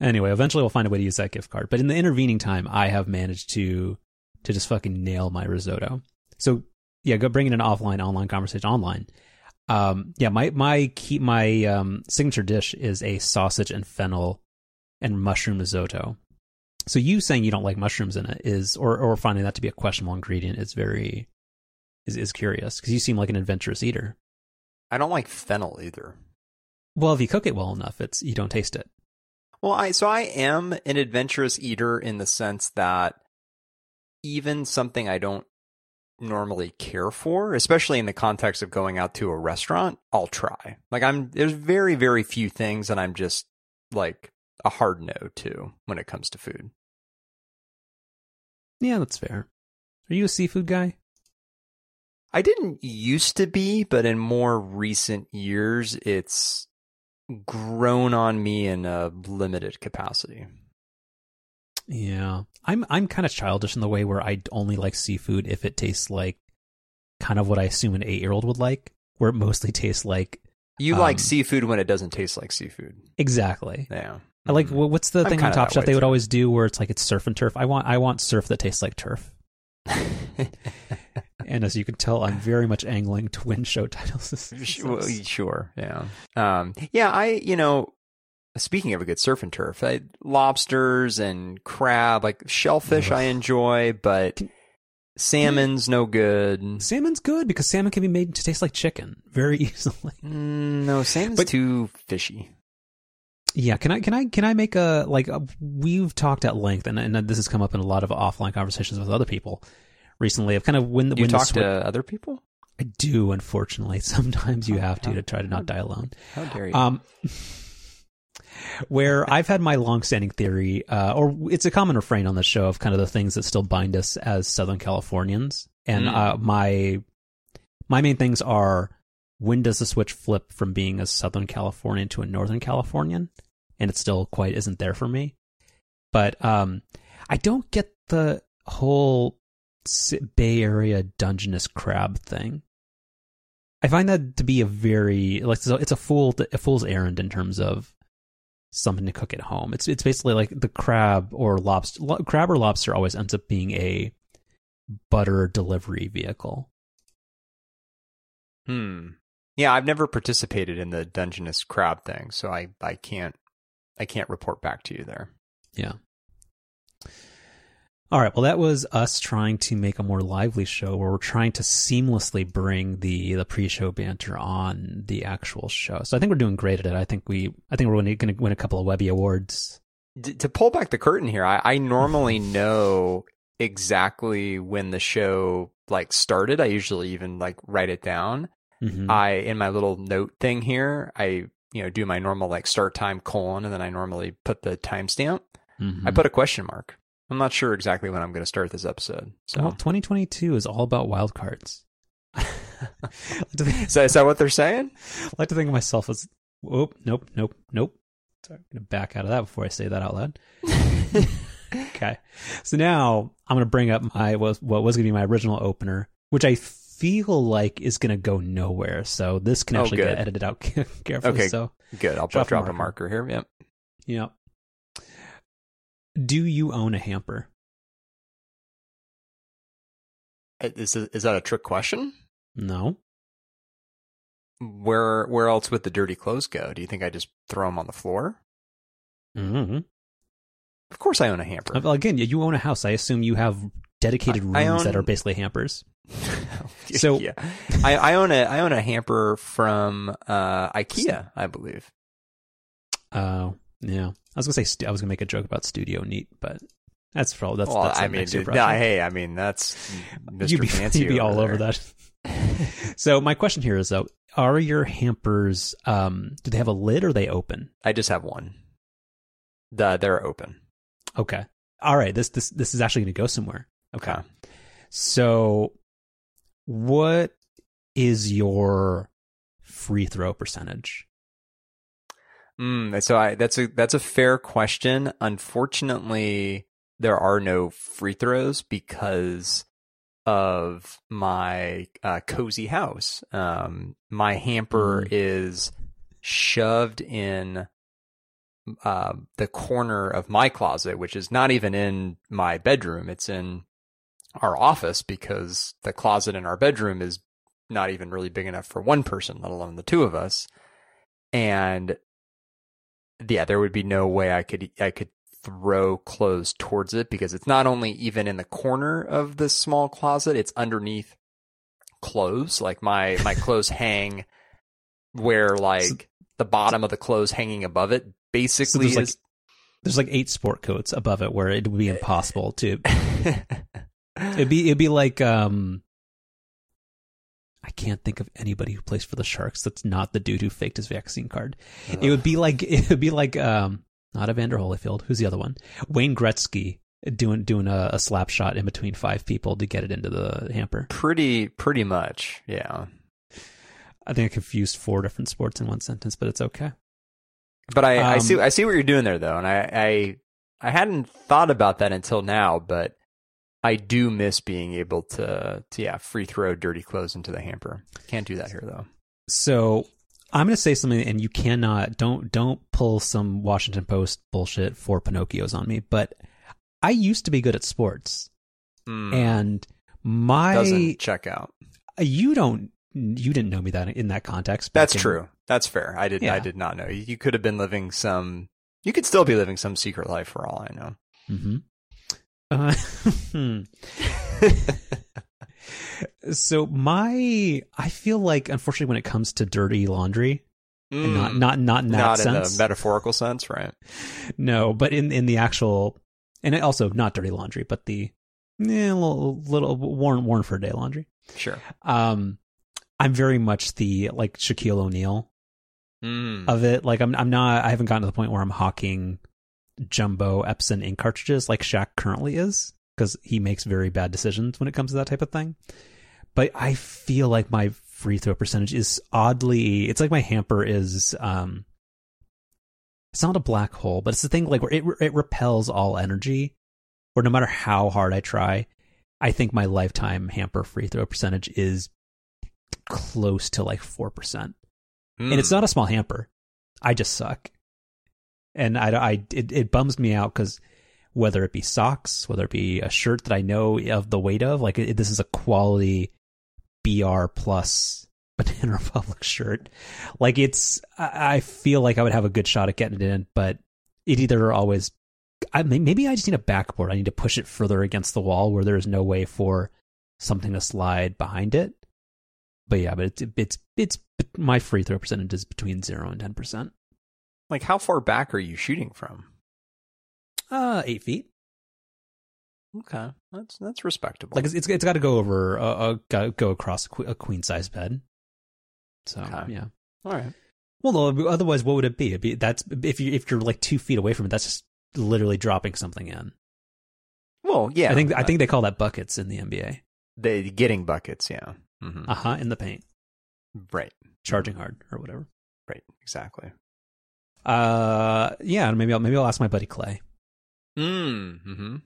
Anyway, eventually we'll find a way to use that gift card. But in the intervening time, I have managed to to just fucking nail my risotto. So yeah, go bring in an offline online conversation online. Um, yeah, my my key my um, signature dish is a sausage and fennel and mushroom risotto. So you saying you don't like mushrooms in it is, or or finding that to be a questionable ingredient is very is is curious because you seem like an adventurous eater. I don't like fennel either. Well, if you cook it well enough, it's you don't taste it. Well, I so I am an adventurous eater in the sense that even something I don't normally care for, especially in the context of going out to a restaurant, I'll try. Like I'm there's very very few things that I'm just like a hard no to when it comes to food. Yeah, that's fair. Are you a seafood guy? I didn't used to be, but in more recent years, it's grown on me in a limited capacity. Yeah, I'm I'm kind of childish in the way where I only like seafood if it tastes like kind of what I assume an eight year old would like, where it mostly tastes like you um, like seafood when it doesn't taste like seafood. Exactly. Yeah. I like what's the I'm thing on Top Chef they would always do where it's like it's surf and turf. I want I want surf that tastes like turf. and as you can tell, I'm very much angling to win show titles. sure, sure, yeah, um, yeah. I, you know, speaking of a good surf and turf, I, lobsters and crab, like shellfish, I enjoy, but salmon's no good. Salmon's good because salmon can be made to taste like chicken very easily. Mm, no, salmon's but, too fishy. Yeah, can I can I can I make a like a, we've talked at length and and this has come up in a lot of offline conversations with other people recently of kind of when the you when talk to other people. I do, unfortunately. Sometimes you have to to try to not die alone. How dare you? Um, where I've had my long-standing theory, uh, or it's a common refrain on the show of kind of the things that still bind us as Southern Californians, and mm. uh, my my main things are when does the switch flip from being a Southern Californian to a Northern Californian, and it still quite isn't there for me. But um, I don't get the whole Bay Area Dungeness crab thing. I find that to be a very like it's a fool a fool's errand in terms of something to cook at home. It's it's basically like the crab or lobster crab or lobster always ends up being a butter delivery vehicle. Hmm. Yeah, I've never participated in the Dungeness crab thing, so I I can't I can't report back to you there. Yeah. All right. Well, that was us trying to make a more lively show where we're trying to seamlessly bring the the pre-show banter on the actual show. So I think we're doing great at it. I think we I think we're going to win a couple of Webby awards. D- to pull back the curtain here, I, I normally know exactly when the show like started. I usually even like write it down. Mm-hmm. I in my little note thing here, I you know do my normal like start time colon, and then I normally put the timestamp. Mm-hmm. I put a question mark. I'm not sure exactly when I'm going to start this episode. So well, 2022 is all about wild cards. so is that what they're saying? I like to think of myself as, oh, nope, nope, nope. Sorry, I'm going to back out of that before I say that out loud. okay. So now I'm going to bring up my, what was going to be my original opener, which I feel like is going to go nowhere. So this can oh, actually oh, get edited out carefully. Okay. So good. I'll drop, drop a marker. a marker here. Yep. Yep. Do you own a hamper? Uh, is is that a trick question? No. Where where else would the dirty clothes go? Do you think I just throw them on the floor? Mm-hmm. Of course, I own a hamper. Well, again, you own a house. I assume you have dedicated rooms own... that are basically hampers. so yeah, I, I, own a I own a hamper from uh, IKEA, I believe. Oh, yeah. I was gonna say st- I was gonna make a joke about Studio Neat, but that's probably that's. Well, that's I mean, no, hey, I mean that's Mr. You'd be, Fancy you'd be all there. over that. so my question here is though, are your hampers um do they have a lid or they open? I just have one. The they're open. Okay. All right. This this this is actually going to go somewhere. Okay. So, what is your free throw percentage? Mm, so I, that's a that's a fair question. Unfortunately, there are no free throws because of my uh, cozy house. Um, my hamper mm. is shoved in uh, the corner of my closet, which is not even in my bedroom. It's in our office because the closet in our bedroom is not even really big enough for one person, let alone the two of us. And yeah, there would be no way I could I could throw clothes towards it because it's not only even in the corner of this small closet, it's underneath clothes. Like my my clothes hang where like the bottom of the clothes hanging above it basically so is like, there's like eight sport coats above it where it would be impossible to it'd be it'd be like um I can't think of anybody who plays for the Sharks that's not the dude who faked his vaccine card. Ugh. It would be like it would be like um not Evander Holyfield. Who's the other one? Wayne Gretzky doing doing a, a slap shot in between five people to get it into the hamper. Pretty pretty much, yeah. I think I confused four different sports in one sentence, but it's okay. But I, um, I see I see what you're doing there though, and I, I I hadn't thought about that until now, but I do miss being able to, to yeah, free throw dirty clothes into the hamper. Can't do that here though. So I'm going to say something, and you cannot don't don't pull some Washington Post bullshit for Pinocchios on me. But I used to be good at sports, mm. and my doesn't check out. You don't. You didn't know me that in that context. That's in, true. That's fair. I did. Yeah. I did not know. You could have been living some. You could still be living some secret life for all I know. Mm-hmm. Uh, so my, I feel like unfortunately when it comes to dirty laundry, mm, and not not not in that not sense, in the metaphorical sense, right? No, but in in the actual, and also not dirty laundry, but the yeah, little, little worn worn for a day laundry. Sure. Um, I'm very much the like Shaquille O'Neal mm. of it. Like I'm I'm not I haven't gotten to the point where I'm hawking jumbo Epson ink cartridges like Shaq currently is because he makes very bad decisions when it comes to that type of thing. But I feel like my free throw percentage is oddly, it's like my hamper is, um, it's not a black hole, but it's the thing like where it, it repels all energy, or no matter how hard I try, I think my lifetime hamper free throw percentage is close to like 4%. Mm. And it's hmm. not a small hamper. I just suck and I, I it, it bums me out because whether it be socks, whether it be a shirt that I know of the weight of, like it, this is a quality BR plus Banana Republic shirt. Like it's, I feel like I would have a good shot at getting it in, but it either always, I maybe I just need a backboard. I need to push it further against the wall where there is no way for something to slide behind it. But yeah, but it's it's it's my free throw percentage is between zero and ten percent. Like, how far back are you shooting from? Uh, eight feet. Okay, that's that's respectable. Like it's it's, it's got to go over, uh, uh go across a, queen size bed. So okay. yeah, all right. Well, no, otherwise, what would it be? It'd be that's if you if you're like two feet away from it, that's just literally dropping something in. Well, yeah, I think I think they call that buckets in the NBA. They getting buckets, yeah. Mm-hmm. Uh huh. In the paint, right? Charging hard or whatever. Right. Exactly. Uh, yeah, maybe I'll maybe I'll ask my buddy Klay. Mm, hmm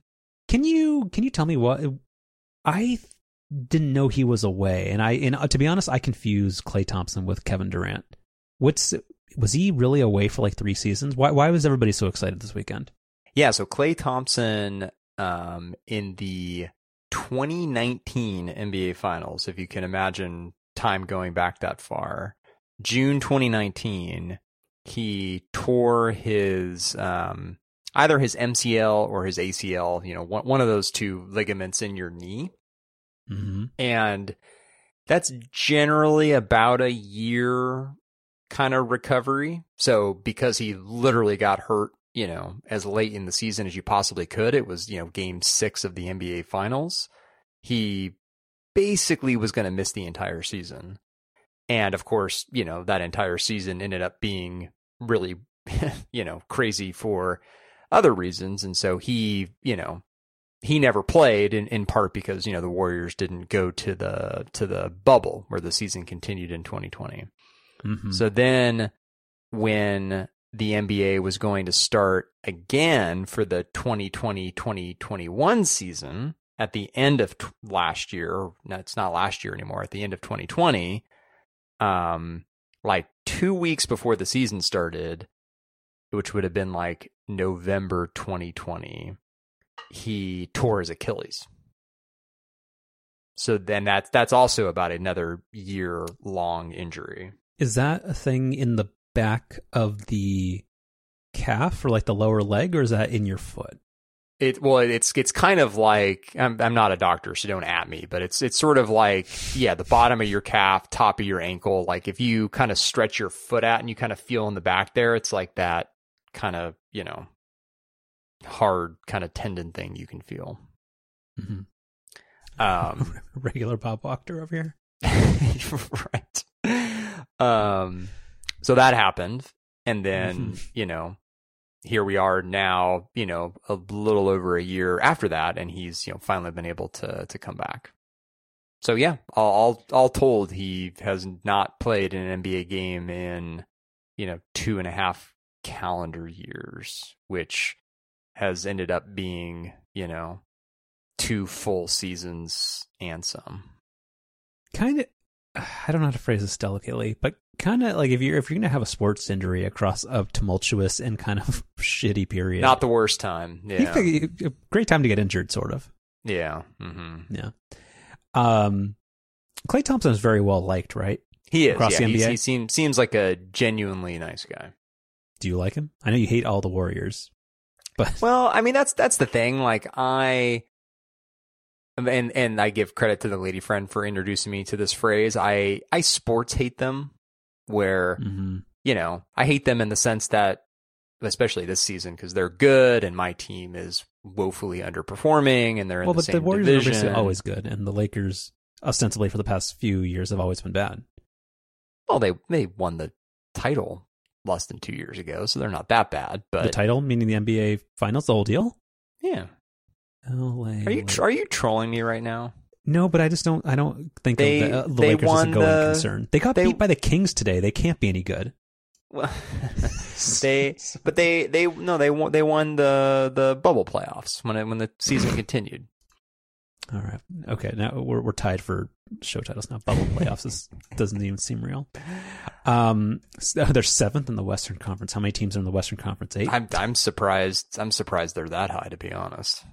Can you can you tell me what I didn't know he was away, and I and uh, to be honest, I confuse Klay Thompson with Kevin Durant. What's was he really away for like three seasons? Why why was everybody so excited this weekend? Yeah, so Klay Thompson um, in the 2019 NBA Finals, if you can imagine time going back that far, June 2019, he tore his um, either his MCL or his ACL, you know, one, one of those two ligaments in your knee. Mm-hmm. And that's generally about a year kind of recovery. So because he literally got hurt, you know, as late in the season as you possibly could, it was, you know, game six of the NBA finals. He basically was going to miss the entire season. And of course, you know, that entire season ended up being really, you know, crazy for other reasons. And so he, you know, he never played in, in part because, you know, the Warriors didn't go to the to the bubble where the season continued in 2020. Mm-hmm. So then when the NBA was going to start again for the 2020-2021 season at the end of t- last year, no, it's not last year anymore, at the end of 2020, um, like two weeks before the season started, which would have been like November 2020, he tore his Achilles. So then that's that's also about another year long injury. Is that a thing in the back of the calf or like the lower leg, or is that in your foot? It well, it's it's kind of like I'm I'm not a doctor, so don't at me, but it's it's sort of like yeah, the bottom of your calf, top of your ankle. Like if you kind of stretch your foot out and you kind of feel in the back there, it's like that kind of you know hard kind of tendon thing you can feel. Mm-hmm. Um, regular Bob Wachter over here. right. Um, so that happened. And then, mm-hmm. you know, here we are now, you know, a little over a year after that, and he's, you know, finally been able to to come back. So yeah, all all, told, he has not played an NBA game in, you know, two and a half calendar years, which has ended up being, you know, two full seasons and some. Kind of, I don't know how to phrase this delicately, but kind of like if you're if you're gonna have a sports injury across a tumultuous and kind of shitty period, not the worst time. Yeah, a great time to get injured, sort of. Yeah. Mm-hmm. Yeah. Um, Klay Thompson is very well liked, right? He is. Across yeah, the NBA. He seems seems like a genuinely nice guy. Do you like him? I know you hate all the Warriors, but well, I mean that's that's the thing. Like I and and I give credit to the lady friend for introducing me to this phrase. I I sports hate them, where mm-hmm. you know I hate them in the sense that, especially this season, because they're good and my team is woefully underperforming, and they're in well, the but same the Warriors division. are always good, and the Lakers ostensibly for the past few years have always been bad. Well, they they won the title less than two years ago, so they're not that bad. But the title, meaning the NBA Finals, the whole deal. Yeah, LA. Are you are you trolling me right now? No, but I just don't. I don't think they, of the, uh, the Lakers as a going the, concern. They got they, beat by the Kings today. They can't be any good. Well, they but they they no they won they won the the bubble playoffs when it, when the season continued. All right. Okay. Now we're we're tied for show titles now. Bubble playoffs is, doesn't even seem real. Um, so they're seventh in the Western Conference. How many teams are in the Western Conference? Eight. I'm I'm surprised. I'm surprised they're that high. To be honest.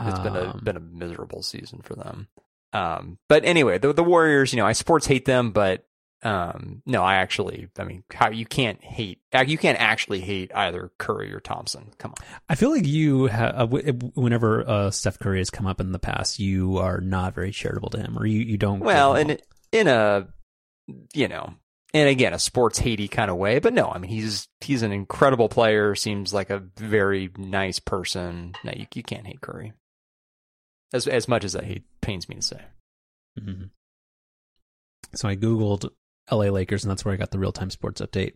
It's um, been a um, been a miserable season for them. Um, but anyway, the the Warriors, you know, I sports hate them, but um, no, I actually, I mean, how you can't hate, you can't actually hate either Curry or Thompson. Come on. I feel like you, uh, whenever uh, Steph Curry has come up in the past, you are not very charitable to him, or you you don't. Well, in in a, you know, and again, a sports hatey kind of way, but no, I mean, he's he's an incredible player. Seems like a very nice person. No, you you can't hate Curry as as much as that he pains me to say. Mm-hmm. So I googled L.A. Lakers, and that's where I got the real time sports update.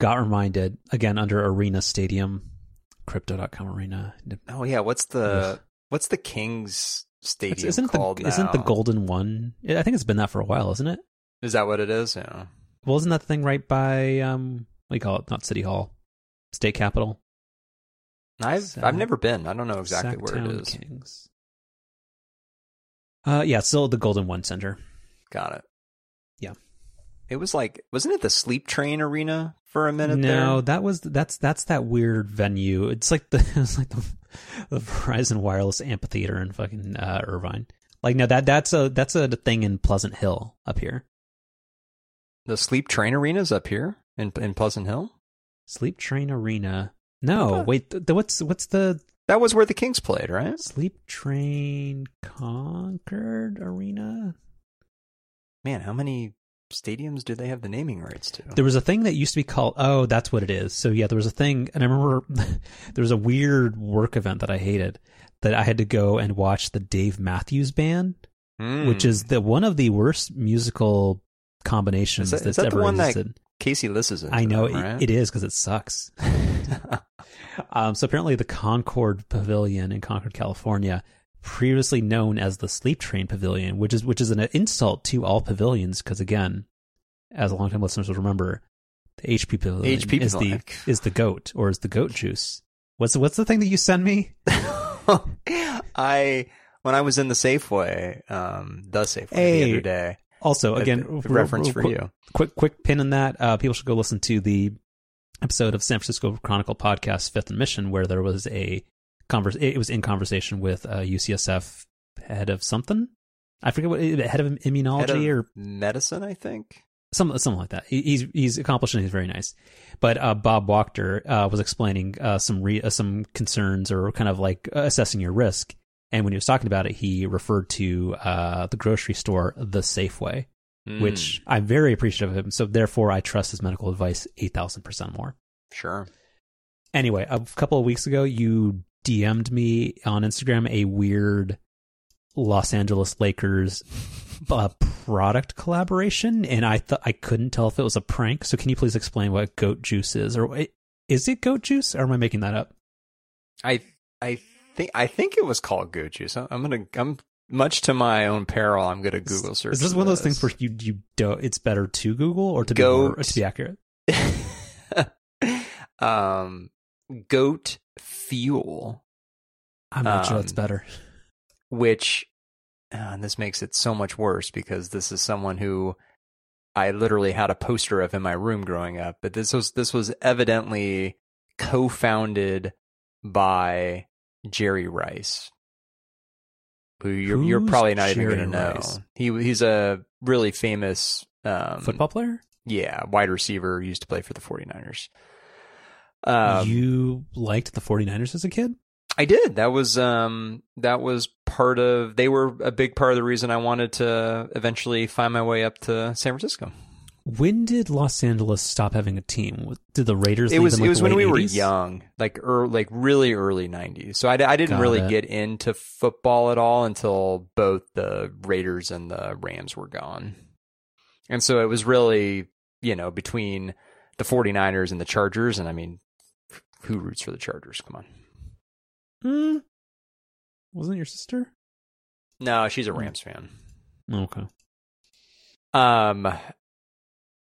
Got reminded again under Arena Stadium, Crypto.com Arena. Oh yeah, what's the what's the Kings Stadium isn't called? The, now? Isn't the Golden One? I think it's been that for a while, isn't it? Is that what it is? Yeah. Well, isn't that the thing right by um, what do you call it? Not City Hall, State Capitol. I've I've never been. I don't know exactly Sacktown where it is. Kings. Uh, yeah, still the Golden One Center. Got it. Yeah. It was like, wasn't it the Sleep Train Arena for a minute? No, there? that was that's that's that weird venue. It's like the it's like the, the Verizon Wireless Amphitheater in fucking uh, Irvine. Like no, that that's a that's a thing in Pleasant Hill up here. The Sleep Train Arena's up here in in Pleasant Hill. Sleep Train Arena. No, wait. The, what's what's the that was where the Kings played, right? Sleep Train Concord Arena. Man, how many stadiums do they have the naming rights to? There was a thing that used to be called. Oh, that's what it is. So yeah, there was a thing, and I remember there was a weird work event that I hated that I had to go and watch the Dave Matthews Band, mm. which is the one of the worst musical combinations is that, that's is that ever the one existed. That Casey Liss is. I know right? it, it is because it sucks. um, so apparently, the Concord Pavilion in Concord, California, previously known as the Sleep Train Pavilion, which is which is an insult to all pavilions, because again, as a longtime listeners will remember, the HP Pavilion HP is the is the goat or is the goat juice. What's what's the thing that you send me? I when I was in the Safeway, um, the Safeway hey, the other day. also, again, a, a reference for quick, you. Quick, quick pin in that. Uh, people should go listen to the episode of San Francisco Chronicle podcast, Fifth and Mission, where there was a converse. It was in conversation with a UCSF head of something. I forget what head of immunology head of or medicine, I think. Some, something like that. He's he's accomplished and he's very nice. But uh, Bob Wachter uh, was explaining uh, some re- uh, some concerns or kind of like assessing your risk. And when he was talking about it, he referred to uh, the grocery store, the Safeway, mm. which I'm very appreciative of him. So therefore, I trust his medical advice eight thousand percent more. Sure. Anyway, a couple of weeks ago, you DM'd me on Instagram a weird Los Angeles Lakers uh, product collaboration, and I thought I couldn't tell if it was a prank. So can you please explain what goat juice is, or is it goat juice, or am I making that up? I I think I think it was called goat juice. I'm gonna I'm much to my own peril. I'm gonna Google search. Is this one of those things where you you don't? It's better to Google or to goat. be more, to be accurate. um, goat fuel. I'm not um, sure that's um, better which uh, and this makes it so much worse because this is someone who I literally had a poster of in my room growing up. But this was this was evidently co-founded by Jerry Rice, who you're, you're probably not even going to know. Rice? He he's a really famous um, football player. Yeah, wide receiver. Used to play for the 49ers. Um, you liked the 49ers as a kid? I did. That was um that was part of they were a big part of the reason I wanted to eventually find my way up to San Francisco. When did Los Angeles stop having a team? Did the Raiders? It was like it was when we 80s? were young, like er, like really early '90s. So I, I didn't Got really it. get into football at all until both the Raiders and the Rams were gone, and so it was really you know between the 49ers and the Chargers, and I mean, who roots for the Chargers? Come on. Hmm. Wasn't your sister? No, she's a hmm. Rams fan. Okay. Um.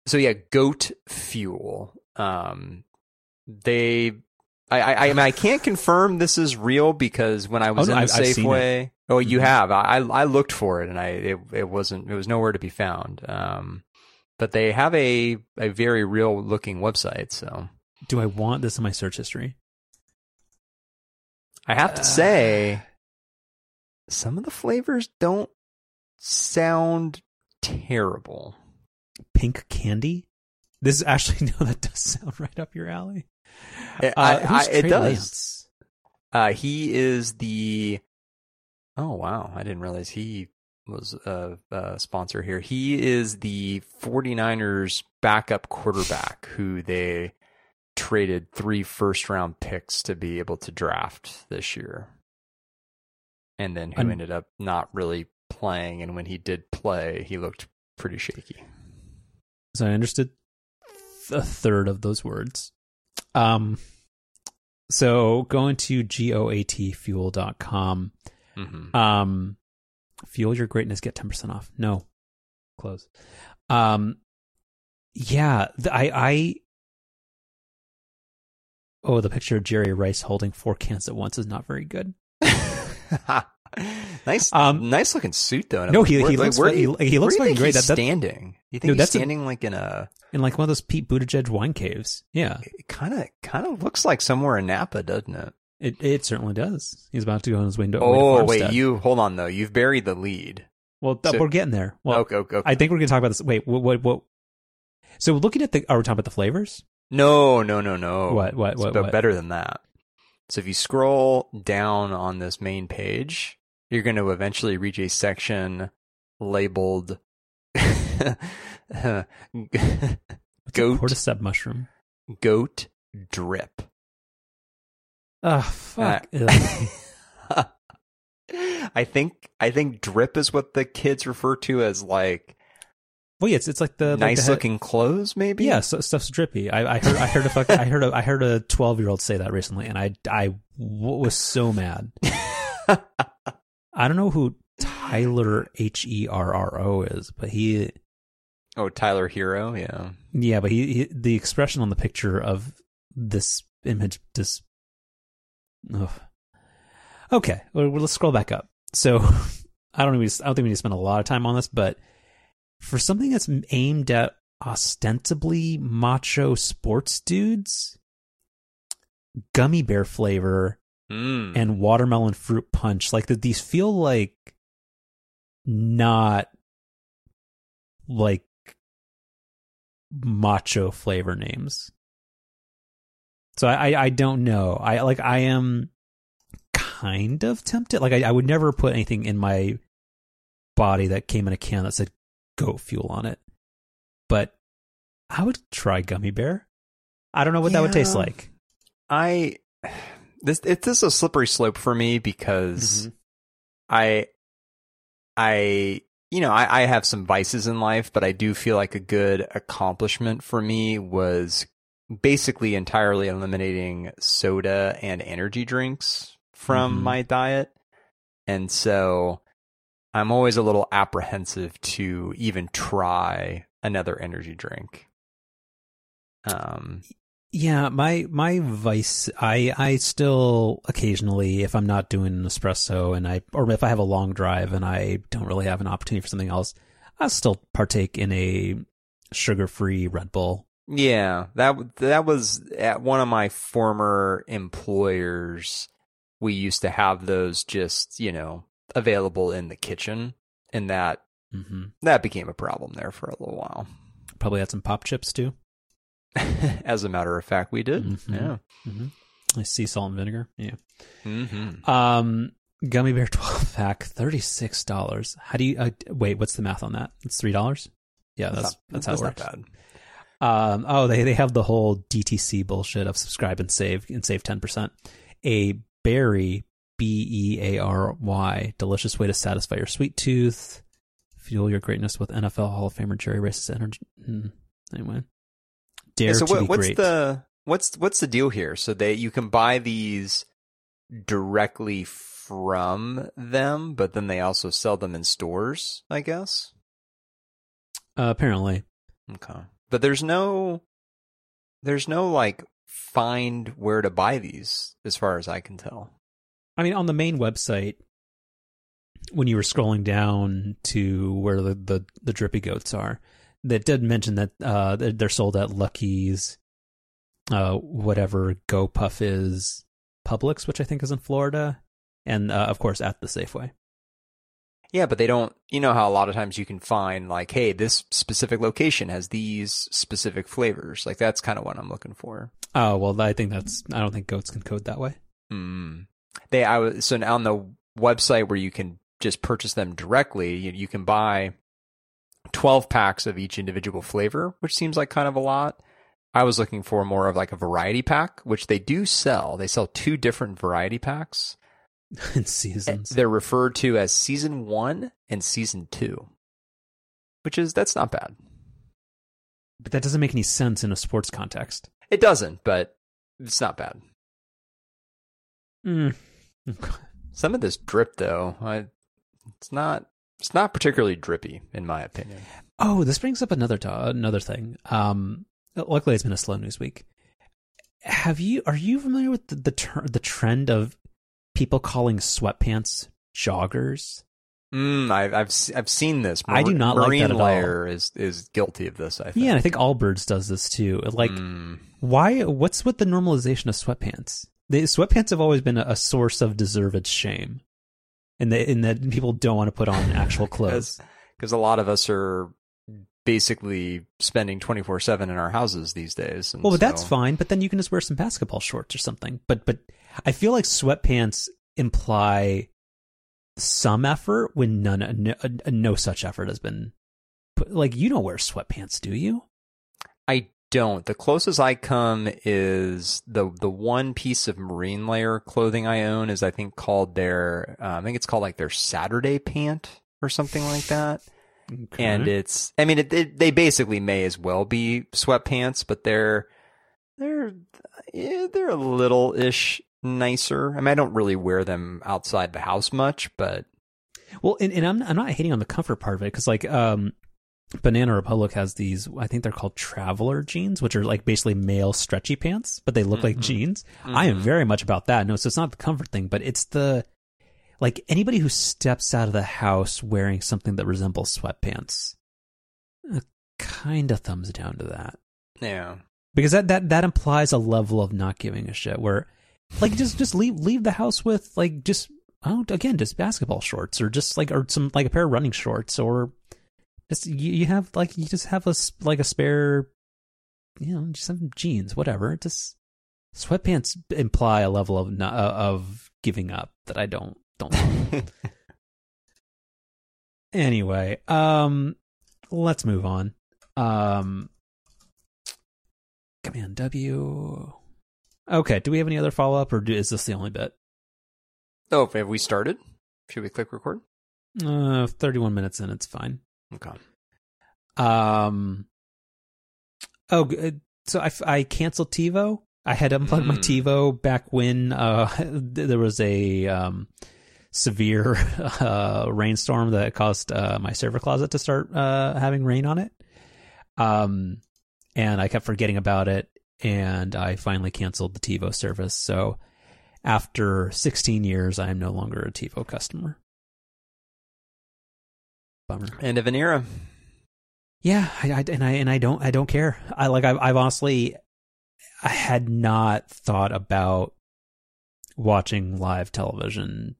So yeah, goat fuel. Um. They. I, I, I mean I can't confirm this is real because when I was oh, in the I've, Safeway, oh you mm-hmm. have I I looked for it and I it, it wasn't it was nowhere to be found. Um, but they have a a very real looking website. So do I want this in my search history? I have to uh, say, some of the flavors don't sound terrible. Pink candy? This is actually no, that does sound right up your alley. It, uh, I, I, it does. Uh, he is the. Oh wow! I didn't realize he was a, a, sponsor here. He is the 49ers backup quarterback who they traded three first round picks to be able to draft this year. And then who I'm, ended up not really playing. And when he did play, he looked pretty shaky. So I understood a third of those words. Um, so going to goatfuel.com. Mm-hmm. Um, fuel your greatness, get 10% off. No, close. Um, yeah, I, I, oh, the picture of Jerry Rice holding four cans at once is not very good. nice, um, nice looking suit though. No, he, he looks, he, he looks fucking great. That, that, standing. You think no, he's standing a, like in a in like one of those Pete Buttigieg wine caves? Yeah, it kind of kind of looks like somewhere in Napa, doesn't it? It it certainly does. He's about to go on his way. Oh wait, you hold on though. You've buried the lead. Well, so, we're getting there. Well, okay, okay, okay. I think we're going to talk about this. Wait, what, what, what? So looking at the, are we talking about the flavors? No, no, no, no. What? What? What? what? Better than that. So if you scroll down on this main page, you're going to eventually reach a section labeled goat cordyceps mushroom. Goat drip. Oh fuck. Uh, I think I think drip is what the kids refer to as like well, yeah, it's it's like the nice like the looking clothes, maybe. Yeah, so, stuff's drippy. I, I heard I heard a fuck, I heard a, I heard a twelve year old say that recently, and I I was so mad. I don't know who Tyler H E R R O is, but he. Oh, Tyler Herro, yeah. Yeah, but he, he the expression on the picture of this image just. Ugh. Okay, well, let's scroll back up. So I don't even I don't think we need to spend a lot of time on this, but for something that's aimed at ostensibly macho sports dudes, gummy bear flavor mm. and watermelon fruit punch, like that these feel like not like macho flavor names. So I, I, I don't know. I like I am kind of tempted. Like I, I would never put anything in my body that came in a can that said goat fuel on it. But I would try gummy bear. I don't know what yeah, that would taste like. I this it's a slippery slope for me because mm-hmm. I I you know, I, I have some vices in life, but I do feel like a good accomplishment for me was basically entirely eliminating soda and energy drinks from mm-hmm. my diet. And so I'm always a little apprehensive to even try another energy drink. Um yeah, my my vice I I still occasionally if I'm not doing an espresso and I or if I have a long drive and I don't really have an opportunity for something else, I still partake in a sugar-free Red Bull. Yeah, that that was at one of my former employers. We used to have those just, you know, available in the kitchen and that mm-hmm. that became a problem there for a little while. Probably had some pop chips too. As a matter of fact, we did. Mm-hmm. Yeah. Mm-hmm. Sea salt and vinegar. Yeah. Mm-hmm. Um, gummy bear twelve pack, thirty six dollars. How do you uh, wait? What's the math on that? It's three dollars. Yeah, that's that's, that's how it works. bad. Um, oh, they they have the whole DTC bullshit of subscribe and save and save ten percent. A berry B E A R Y, delicious way to satisfy your sweet tooth. Fuel your greatness with NFL Hall of Famer Jerry Rice's energy. Mm, anyway, dare yeah, so what, what's great. the what's what's the deal here? So that you can buy these directly from them, but then they also sell them in stores, I guess. Uh, apparently. Okay. But there's no there's no like find where to buy these as far as I can tell. I mean on the main website when you were scrolling down to where the the, the drippy goats are, that did mention that uh, they're sold at Lucky's, uh, whatever GoPuff is, Publix, which I think is in Florida, and uh, of course at the Safeway. Yeah, but they don't. You know how a lot of times you can find like, hey, this specific location has these specific flavors. Like that's kind of what I'm looking for. Oh well, I think that's. I don't think goats can code that way. Mm. They, I was so on the website where you can just purchase them directly. You, you can buy 12 packs of each individual flavor, which seems like kind of a lot. I was looking for more of like a variety pack, which they do sell. They sell two different variety packs. in seasons. They're referred to as season one and season two, which is, that's not bad. But that doesn't make any sense in a sports context. It doesn't, but it's not bad. Mm. Some of this drip, though, I, it's not it's not particularly drippy, in my opinion. Oh, this brings up another another thing. Um, luckily, it's been a slow news week. Have you are you familiar with the the, ter- the trend of people calling sweatpants joggers? Mm, I've I've I've seen this. Mar- I do not like that at Layer all. is is guilty of this. I think. Yeah, and I think Allbirds does this too. Like, mm. why? What's with the normalization of sweatpants? The sweatpants have always been a, a source of deserved shame and that and that people don't want to put on actual clothes because a lot of us are basically spending 24/7 in our houses these days. well, but so... that's fine, but then you can just wear some basketball shorts or something. But but I feel like sweatpants imply some effort when none no, uh, no such effort has been put. Like you don't wear sweatpants, do you? I don't. The closest I come is the the one piece of marine layer clothing I own is I think called their uh, I think it's called like their Saturday pant or something like that. Okay. And it's I mean it, it, they basically may as well be sweatpants, but they're they're yeah, they're a little ish nicer. I mean I don't really wear them outside the house much, but well, and, and I'm I'm not hating on the comfort part of it because like um Banana Republic has these, I think they're called traveler jeans, which are like basically male stretchy pants, but they look mm-hmm. like jeans. Mm-hmm. I am mm-hmm. very much about that. No, so it's not the comfort thing, but it's the, like anybody who steps out of the house wearing something that resembles sweatpants kind of thumbs down to that. Yeah. Because that, that that implies a level of not giving a shit where like just just leave leave the house with like just oh again just basketball shorts or just like or some like a pair of running shorts or just you, you have like you just have a like a spare you know just some jeans whatever just sweatpants imply a level of not, uh, of giving up that I don't don't anyway um let's move on um command W okay do we have any other follow up or do, is this the only bit Oh, have we started? Should we click record? Uh, 31 minutes in, it's fine. Okay. Um. Oh, so I, I canceled TiVo. I had unplugged mm. my TiVo back when uh there was a um severe uh rainstorm that caused uh my server closet to start uh having rain on it. Um, and I kept forgetting about it, and I finally canceled the TiVo service. So after 16 years, I am no longer a TiVo customer. Bummer. End of an era. Yeah, I, I, and I and I don't I don't care. I like I've, I've honestly I had not thought about watching live television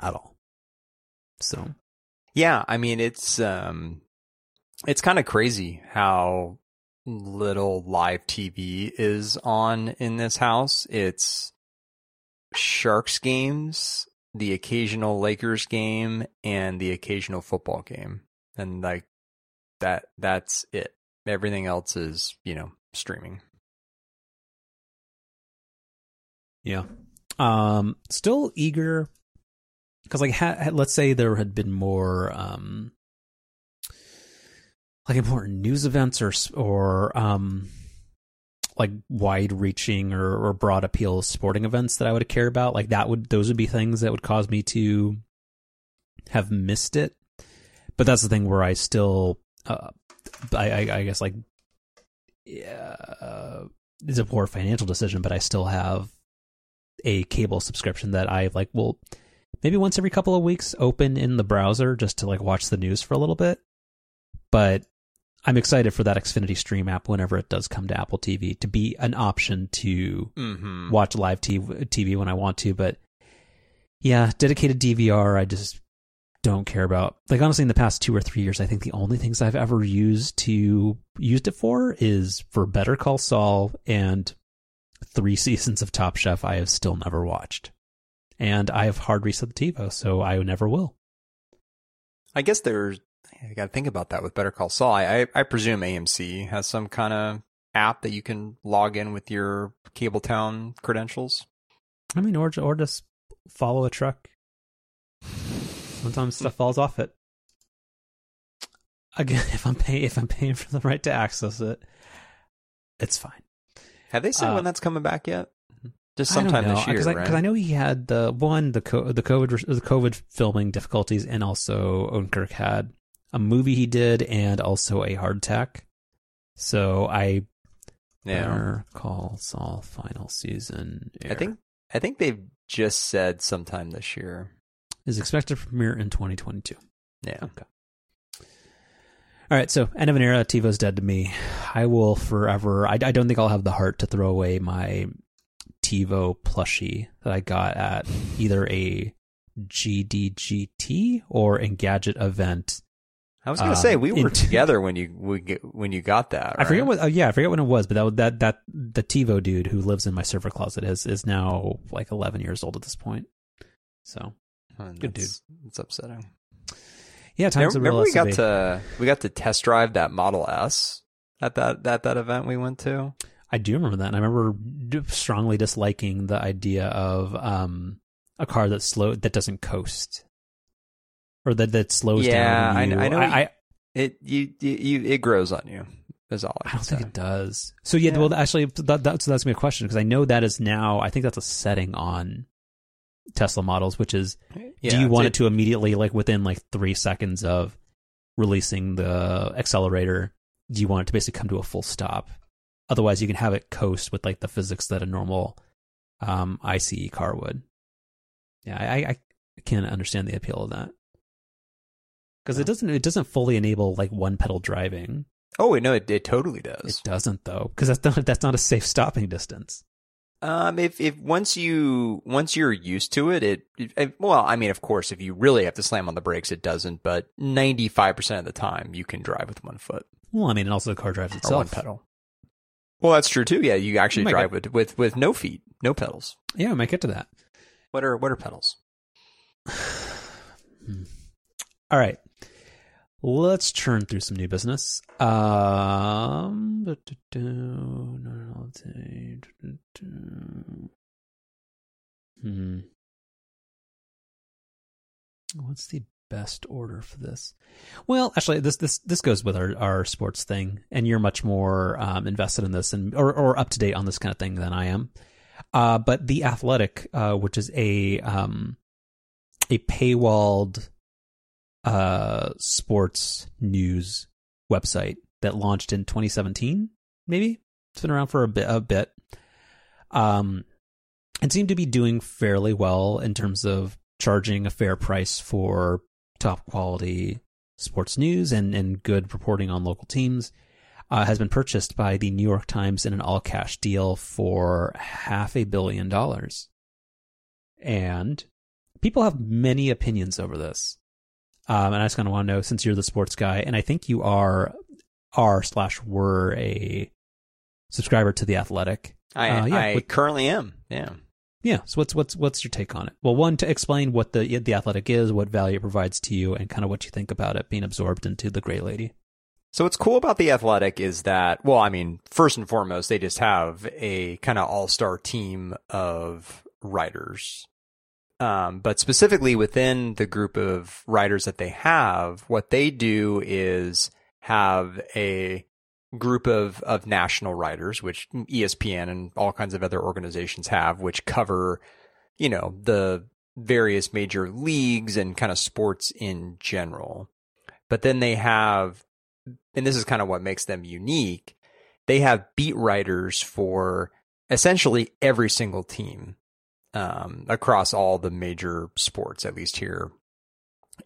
at all. So, yeah, I mean it's um it's kind of crazy how little live TV is on in this house. It's Sharks games, the occasional Lakers game, and the occasional football game. And like that that's it. Everything else is, you know, streaming. Yeah. Um still eager cuz like ha- let's say there had been more um like important news events or or um like wide reaching or, or broad appeal sporting events that I would care about, like that would those would be things that would cause me to have missed it. But that's the thing where I still, uh, I, I, I guess like, yeah, uh, it's a poor financial decision, but I still have a cable subscription that I like will maybe once every couple of weeks open in the browser just to like watch the news for a little bit. But I'm excited for that Xfinity Stream app whenever it does come to Apple TV to be an option to mm-hmm. watch live TV when I want to. But yeah, dedicated DVR, I just don't care about. Like honestly, in the past two or three years, I think the only things I've ever used to used it for is for Better Call Saul and three seasons of Top Chef. I have still never watched, and I have hard reset the TiVo, so I never will. I guess there's I got to think about that with Better Call Saul. I, I, I presume AMC has some kind of app that you can log in with your Cabletown credentials. I mean, or or just follow a truck. Sometimes stuff falls off it. Again, if I'm paying if I'm paying for the right to access it, it's fine. Have they said uh, when that's coming back yet? Just sometime this year, because I, right? I, know he had the one the co- the COVID the COVID filming difficulties, and also Odenkirk had a movie he did and also a hardtack. So I yeah. Call Saul final season. Air. I think I think they've just said sometime this year. Is expected to premiere in 2022. Yeah. Okay. All right, so end of an era. TiVo's dead to me. I will forever. I, I don't think I'll have the heart to throw away my TiVo plushie that I got at either a GDGT or Engadget event I was going to um, say we were together when you we, when you got that. Right? I forget what. Uh, yeah, I forget when it was, but that that that the TiVo dude who lives in my server closet is is now like 11 years old at this point. So good dude. It's upsetting. Yeah, times remember, remember we got to we got to test drive that Model S at that at that event we went to. I do remember that, and I remember strongly disliking the idea of um, a car that slow that doesn't coast or that that slows yeah, down. Yeah, I, I know. I, I, it you, you it grows on you. Is all I, I don't say. think it does. So yeah, yeah. well, actually, that, that's that's me a question because I know that is now. I think that's a setting on Tesla models, which is yeah, do you want it, it to immediately, like within like three seconds of releasing the accelerator, do you want it to basically come to a full stop? Otherwise, you can have it coast with like the physics that a normal um, ICE car would. Yeah, I, I, I can't understand the appeal of that because it doesn't it doesn't fully enable like one pedal driving. Oh, no, it, it totally does. It doesn't though, because that's not, that's not a safe stopping distance. Um, if if once you once you're used to it, it, it, well, I mean, of course, if you really have to slam on the brakes, it doesn't. But ninety five percent of the time, you can drive with one foot. Well, I mean, and also the car drives itself. Or one pedal. Well, that's true too. Yeah, you actually drive with, with with no feet, no pedals. Yeah, we might get to that. What are what are pedals? All right. Let's churn through some new business. Um, hmm. What's the best order for this? Well, actually, this this this goes with our, our sports thing, and you're much more um, invested in this and or, or up to date on this kind of thing than I am. Uh, but the Athletic, uh, which is a um, a paywalled uh, sports news website that launched in 2017, maybe it's been around for a bit. A bit. Um, it seemed to be doing fairly well in terms of charging a fair price for top quality sports news and, and good reporting on local teams. Uh, has been purchased by the New York Times in an all cash deal for half a billion dollars. And people have many opinions over this. Um, and I just kind of want to know since you're the sports guy, and I think you are are slash were a subscriber to the Athletic. I, uh, yeah, I what, currently am. Yeah. Yeah. So what's what's what's your take on it? Well, one to explain what the the Athletic is, what value it provides to you, and kind of what you think about it being absorbed into the Gray Lady. So what's cool about the Athletic is that, well, I mean, first and foremost, they just have a kind of all star team of writers um, but specifically within the group of writers that they have, what they do is have a group of, of national writers, which ESPN and all kinds of other organizations have, which cover, you know, the various major leagues and kind of sports in general. But then they have, and this is kind of what makes them unique, they have beat writers for essentially every single team um, across all the major sports, at least here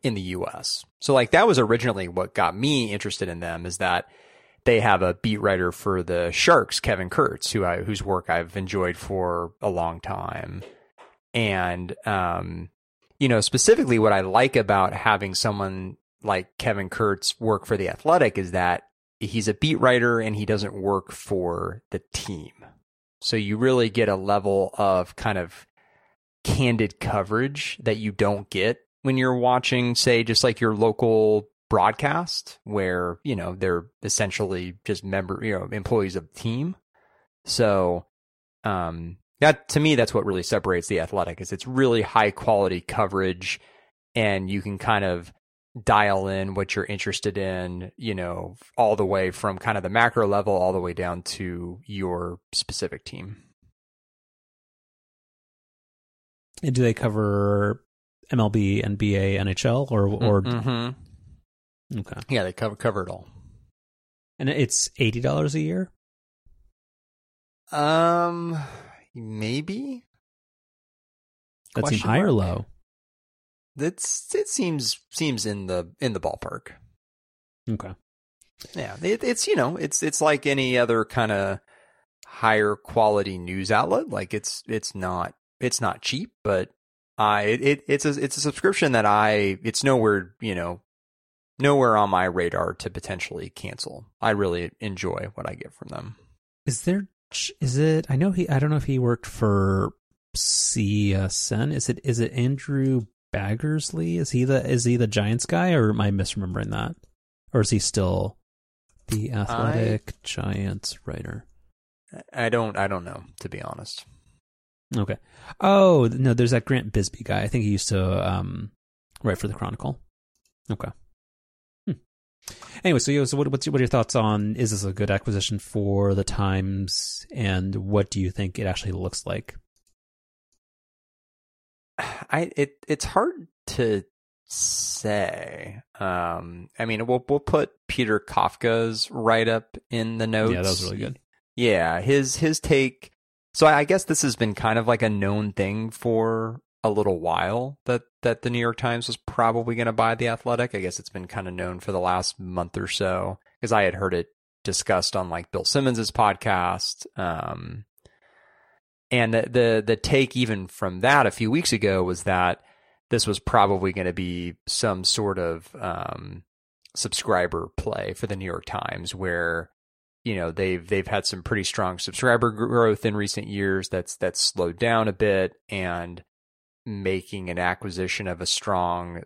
in the US. So like that was originally what got me interested in them is that they have a beat writer for the Sharks, Kevin Kurtz, who I, whose work I've enjoyed for a long time. And, um, you know, specifically what I like about having someone like Kevin Kurtz work for the Athletic is that he's a beat writer and he doesn't work for the team. So you really get a level of kind of candid coverage that you don't get when you're watching, say, just like your local broadcast where, you know, they're essentially just member, you know, employees of the team. So, um, that to me, that's what really separates the athletic is it's really high quality coverage and you can kind of dial in what you're interested in, you know, all the way from kind of the macro level all the way down to your specific team. Do they cover MLB, NBA, NHL, or or? Mm-hmm. Okay. Yeah, they cover cover it all. And it's eighty dollars a year. Um, maybe. That seems high or low. That's it seems seems in the in the ballpark. Okay. Yeah, it, it's you know it's it's like any other kind of higher quality news outlet. Like it's it's not it's not cheap, but I it, it's a it's a subscription that I it's nowhere you know nowhere on my radar to potentially cancel. I really enjoy what I get from them. Is there is it? I know he. I don't know if he worked for CSN. Is it is it Andrew Baggarly? Is he the is he the Giants guy, or am I misremembering that? Or is he still the Athletic I, Giants writer? I don't. I don't know to be honest. Okay. Oh no, there's that Grant Brisbee guy. I think he used to um, write for the Chronicle. Okay. Hmm. Anyway, so, so what, what's your, what are your thoughts on? Is this a good acquisition for the Times, and what do you think it actually looks like? I it it's hard to say. Um, I mean, we'll we'll put Peter Kafka's write up in the notes. Yeah, that was really good. Yeah, his his take so I guess this has been kind of like a known thing for a little while that that the New York Times was probably going to buy the Athletic. I guess it's been kind of known for the last month or so because I had heard it discussed on like Bill Simmons's podcast. Um, and the, the the take even from that a few weeks ago was that this was probably going to be some sort of um, subscriber play for the New York Times, where you know they've they've had some pretty strong subscriber growth in recent years. That's that's slowed down a bit, and making an acquisition of a strong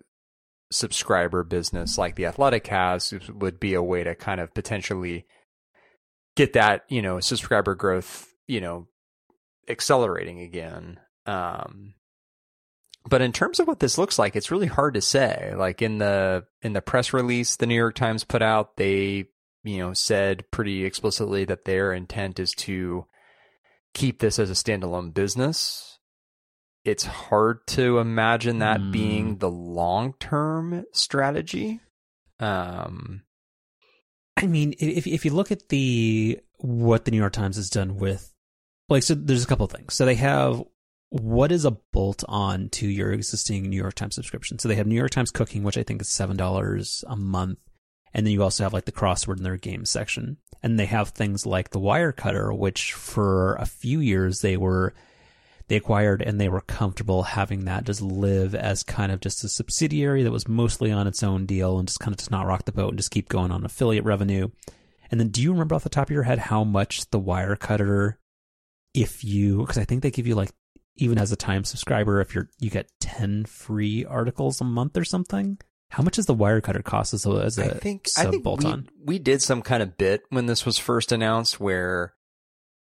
subscriber business like the Athletic has would be a way to kind of potentially get that you know subscriber growth you know accelerating again. Um, but in terms of what this looks like, it's really hard to say. Like in the in the press release the New York Times put out, they you know said pretty explicitly that their intent is to keep this as a standalone business. It's hard to imagine that mm. being the long term strategy. Um, I mean, if if you look at the what the New York Times has done with like so there's a couple of things. So they have what is a bolt on to your existing New York Times subscription? So they have New York Times Cooking, which I think is seven dollars a month, and then you also have like the crossword in their game section, and they have things like the Wirecutter, which for a few years they were they acquired and they were comfortable having that just live as kind of just a subsidiary that was mostly on its own deal and just kind of just not rock the boat and just keep going on affiliate revenue. And then do you remember off the top of your head how much the Wirecutter if you because I think they give you like even as a time subscriber if you're you get 10 free articles a month or something how much does the Wirecutter cost as a, as a I think, I think bolt on? We, we did some kind of bit when this was first announced where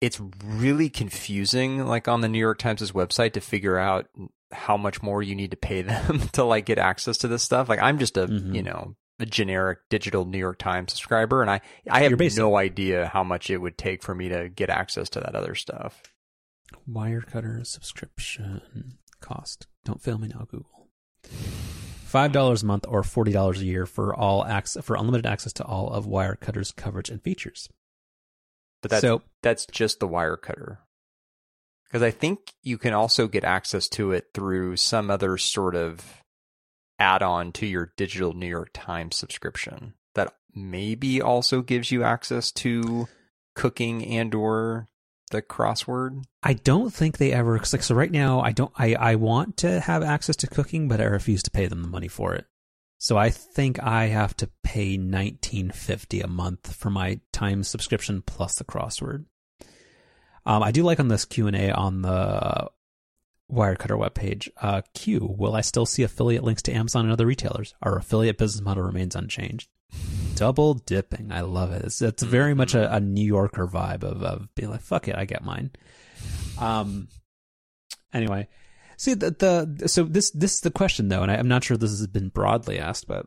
it's really confusing, like on the New York Times' website to figure out how much more you need to pay them to like get access to this stuff. Like I'm just a, mm-hmm. you know, a generic digital New York Times subscriber and I, I have no idea how much it would take for me to get access to that other stuff. Wirecutter subscription cost. Don't fail me now, Google. Five dollars a month or forty dollars a year for all access for unlimited access to all of Wirecutter's coverage and features. But that's so, that's just the Wirecutter. Because I think you can also get access to it through some other sort of add-on to your digital New York Times subscription that maybe also gives you access to cooking and or the crossword? I don't think they ever like so right now I don't I I want to have access to cooking but I refuse to pay them the money for it. So I think I have to pay 1950 a month for my time subscription plus the crossword. Um, I do like on this Q&A on the Wirecutter webpage, uh, Q, will I still see affiliate links to Amazon and other retailers? Our affiliate business model remains unchanged. Double dipping. I love it. It's, it's very much a, a, New Yorker vibe of, of being like, fuck it, I get mine. Um, anyway, see the, the, so this, this is the question though, and I, I'm not sure this has been broadly asked, but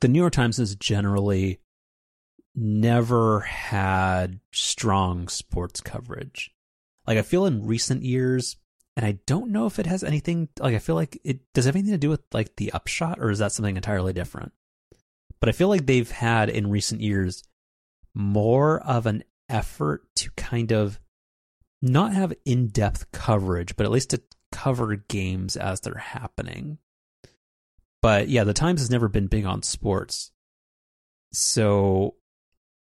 the New York Times has generally never had strong sports coverage. Like I feel in recent years, and I don't know if it has anything like I feel like it does have anything to do with like the upshot or is that something entirely different? But I feel like they've had in recent years more of an effort to kind of not have in-depth coverage, but at least to cover games as they're happening. But yeah, the Times has never been big on sports. So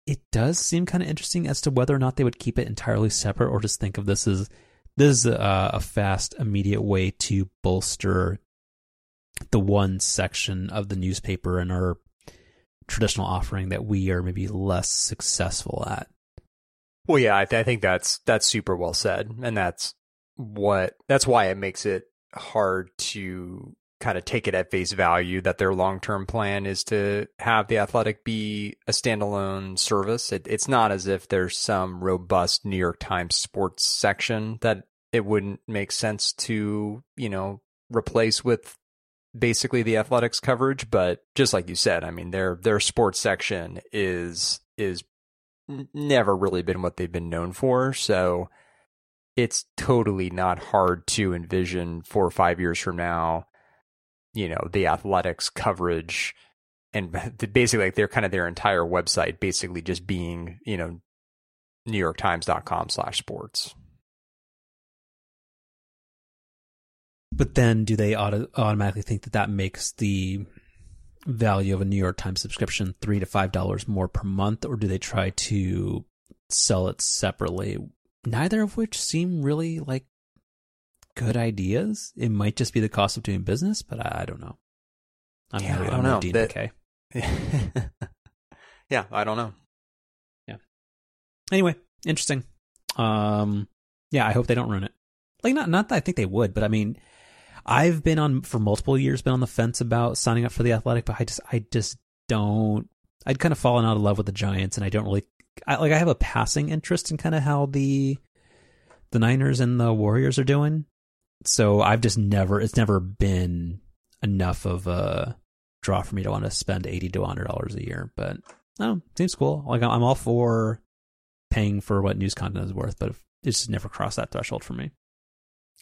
it does seem kind of interesting as to whether or not they would keep it entirely separate or just think of this as this is a, a fast, immediate way to bolster the one section of the newspaper in our traditional offering that we are maybe less successful at. Well, yeah, I, th- I think that's that's super well said, and that's what that's why it makes it hard to kind of take it at face value that their long term plan is to have the athletic be a standalone service. It, it's not as if there's some robust New York Times sports section that it wouldn't make sense to, you know, replace with basically the athletics coverage. But just like you said, I mean, their their sports section is is never really been what they've been known for. So it's totally not hard to envision four or five years from now you know the athletics coverage and basically like they're kind of their entire website basically just being you know newyorktimes.com but then do they auto- automatically think that that makes the value of a New York Times subscription three to five dollars more per month, or do they try to sell it separately? Neither of which seem really like good ideas. It might just be the cost of doing business, but I, I don't know. I'm yeah, I don't know. That, yeah, I don't know. Yeah. Anyway, interesting. Um, yeah, I hope they don't ruin it. Like, not not that I think they would, but I mean, I've been on for multiple years, been on the fence about signing up for the Athletic, but I just I just don't. I'd kind of fallen out of love with the Giants, and I don't really I, like. I have a passing interest in kind of how the the Niners and the Warriors are doing. So I've just never. It's never been enough of a draw for me to want to spend eighty to hundred dollars a year. But no, seems cool. Like I'm all for paying for what news content is worth, but it's just never crossed that threshold for me.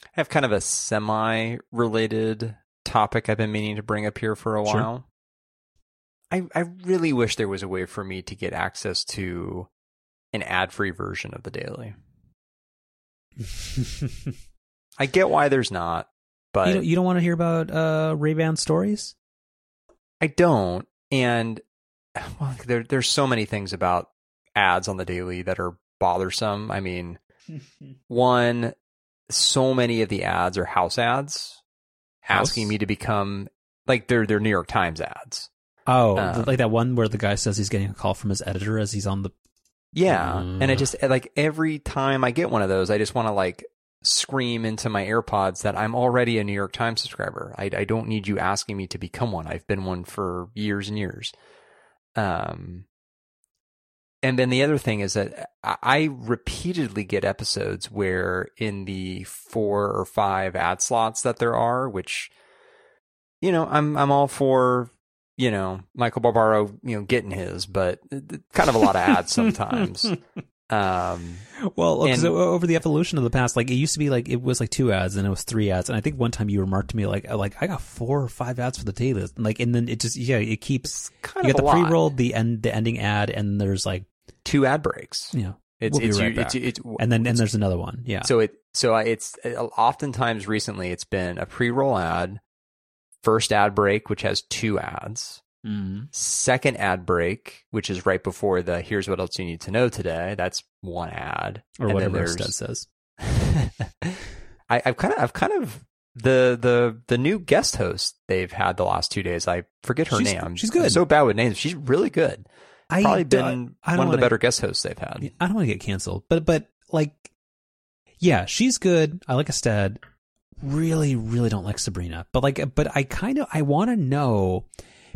I have kind of a semi related topic I've been meaning to bring up here for a while. Sure. I, I really wish there was a way for me to get access to an ad free version of the daily. I get why there's not, but you don't, you don't want to hear about uh, Ray Ban stories. I don't, and well, there there's so many things about ads on the daily that are bothersome. I mean, one, so many of the ads are house ads house? asking me to become like they're they're New York Times ads. Oh, um, like that one where the guy says he's getting a call from his editor as he's on the Yeah. And I just like every time I get one of those, I just want to like scream into my AirPods that I'm already a New York Times subscriber. I, I don't need you asking me to become one. I've been one for years and years. Um, and then the other thing is that I repeatedly get episodes where in the four or five ad slots that there are, which, you know, I'm, I'm all for, you know, Michael Barbaro, you know, getting his, but kind of a lot of ads sometimes. Um, well, and, over the evolution of the past, like it used to be like it was like two ads and it was three ads, and I think one time you remarked to me like like I got four or five ads for the day daily, like and then it just yeah it keeps kind you got the pre roll, the end, the ending ad, and there's like two ad breaks. Yeah, it's we'll it's, right it's, it's, and then and there's another one. Yeah. So it so it's oftentimes recently it's been a pre roll ad, first ad break which has two ads. Mm-hmm. Second ad break, which is right before the "Here's what else you need to know today." That's one ad, or and whatever Stead says. I, I've kind of, I've kind of the the the new guest host they've had the last two days. I forget her she's, name. She's good. I'm so bad with names. She's really good. I probably been I one of the better guest hosts they've had. I don't want to get canceled, but but like, yeah, she's good. I like Astead. Really, really don't like Sabrina, but like, but I kind of I want to know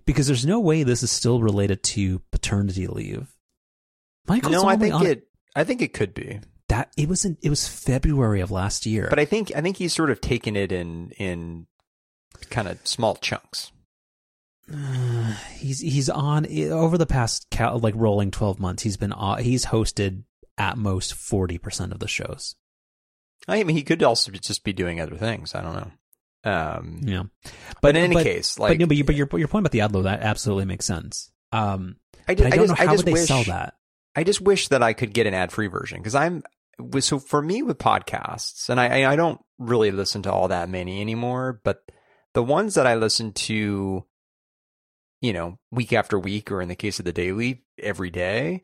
because there's no way this is still related to paternity leave. Michael's no, I think it. I think it could be that it was in, it was February of last year. But I think I think he's sort of taken it in in kind of small chunks. Uh, he's he's on over the past like rolling 12 months he's been uh, he's hosted at most 40% of the shows. I mean he could also just be doing other things. I don't know. Um yeah. but, but in any but, case like but, no, but, you, but your, your point about the ad load that absolutely makes sense. Um i, just, I don't I just, know how would they wish, sell that. I just wish that i could get an ad free version because i'm so for me with podcasts and i i don't really listen to all that many anymore but the ones that i listen to you know, week after week, or in the case of the daily, every day.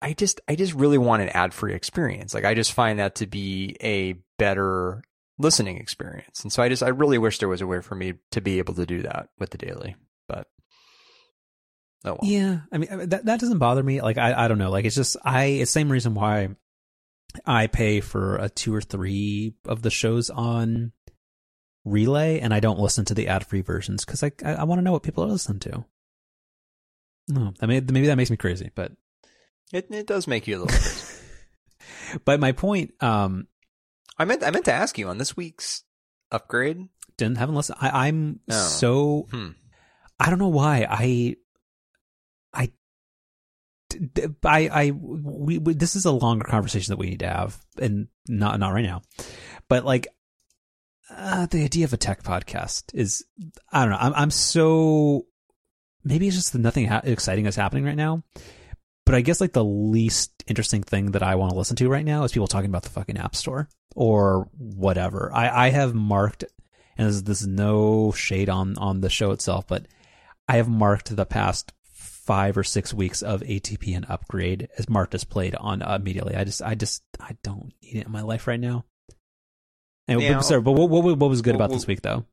I just, I just really want an ad free experience. Like, I just find that to be a better listening experience. And so I just, I really wish there was a way for me to be able to do that with the daily, but. Oh well. Yeah, I mean that that doesn't bother me. Like I I don't know. Like it's just I it's the same reason why I pay for a two or three of the shows on relay and I don't listen to the ad free versions because I I, I want to know what people are listening to. No, I mean maybe that makes me crazy, but it it does make you a little crazy. but my point, um, I meant I meant to ask you on this week's upgrade. Didn't haven't listened. I, am oh. so hmm. I don't know why I I I I we, we, this is a longer conversation that we need to have and not not right now. But like uh, the idea of a tech podcast is I don't know. I'm I'm so maybe it's just that nothing ha- exciting is happening right now. But I guess like the least interesting thing that I want to listen to right now is people talking about the fucking app store or whatever. I I have marked and this, this is no shade on on the show itself, but I have marked the past five or six weeks of ATP and upgrade as marked as played on uh, immediately. I just, I just, I don't need it in my life right now. Anyway, now, sorry, but what, what, what was good about this week though?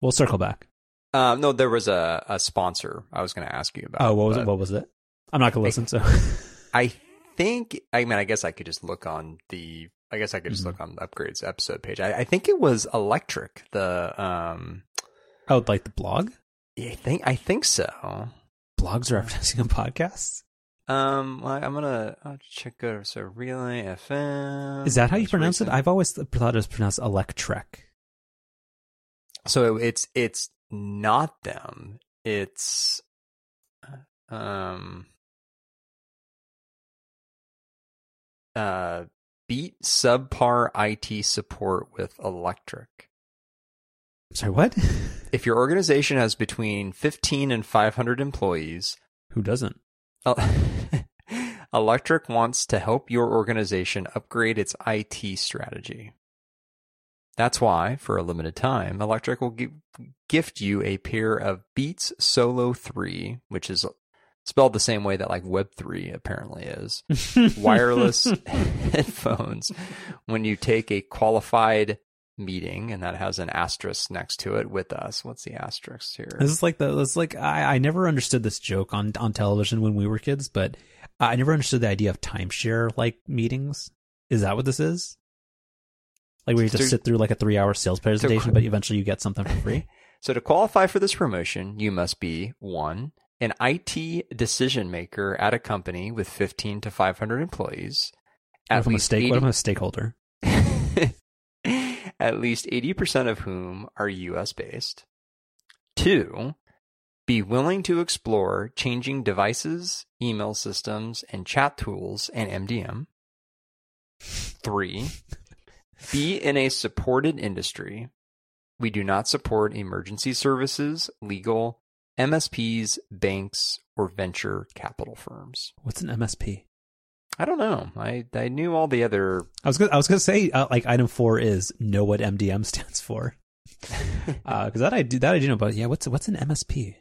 We'll circle back. Um, no, there was a, a sponsor I was going to ask you about. Oh, what was it? What was it? I'm not going to listen. I, so I think, I mean, I guess I could just look on the, I guess I could just mm-hmm. look on the upgrades episode page. I, I, think it was electric. The, um, oh, like the blog? I think, I think so. Blogs are advertising on podcasts? Um, well, I'm gonna I'll check out so Relay FM. Is that how you pronounce recent. it? I've always thought it was pronounced electric. So it's it's not them. It's um uh beat subpar IT support with electric. Sorry, what? if your organization has between 15 and 500 employees, who doesn't? Electric wants to help your organization upgrade its IT strategy. That's why, for a limited time, Electric will give, gift you a pair of Beats Solo 3, which is spelled the same way that like Web3 apparently is, wireless headphones when you take a qualified meeting and that has an asterisk next to it with us. What's the asterisk here? This is like the this like I, I never understood this joke on on television when we were kids, but I never understood the idea of timeshare like meetings. Is that what this is? Like where you just sit through like a three hour sales presentation, but eventually you get something for free. so to qualify for this promotion, you must be one an IT decision maker at a company with 15 to 500 employees. At what, if stake, 80, what if I'm a stakeholder? At least 80% of whom are US based. Two, be willing to explore changing devices, email systems, and chat tools and MDM. Three, be in a supported industry. We do not support emergency services, legal, MSPs, banks, or venture capital firms. What's an MSP? I don't know. I I knew all the other. I was gonna, I was gonna say uh, like item four is know what MDM stands for, because uh, that I do that I do know. But yeah, what's what's an MSP?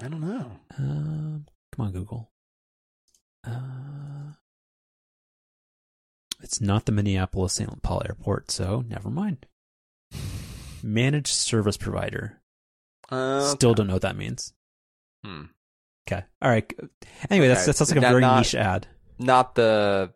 I don't know. Um, come on, Google. Uh, it's not the Minneapolis St. Paul Airport, so never mind. Managed service provider. Uh, okay. Still don't know what that means. Hmm. Okay. All right. Anyway, okay. that's that sounds like a very not, niche ad. Not the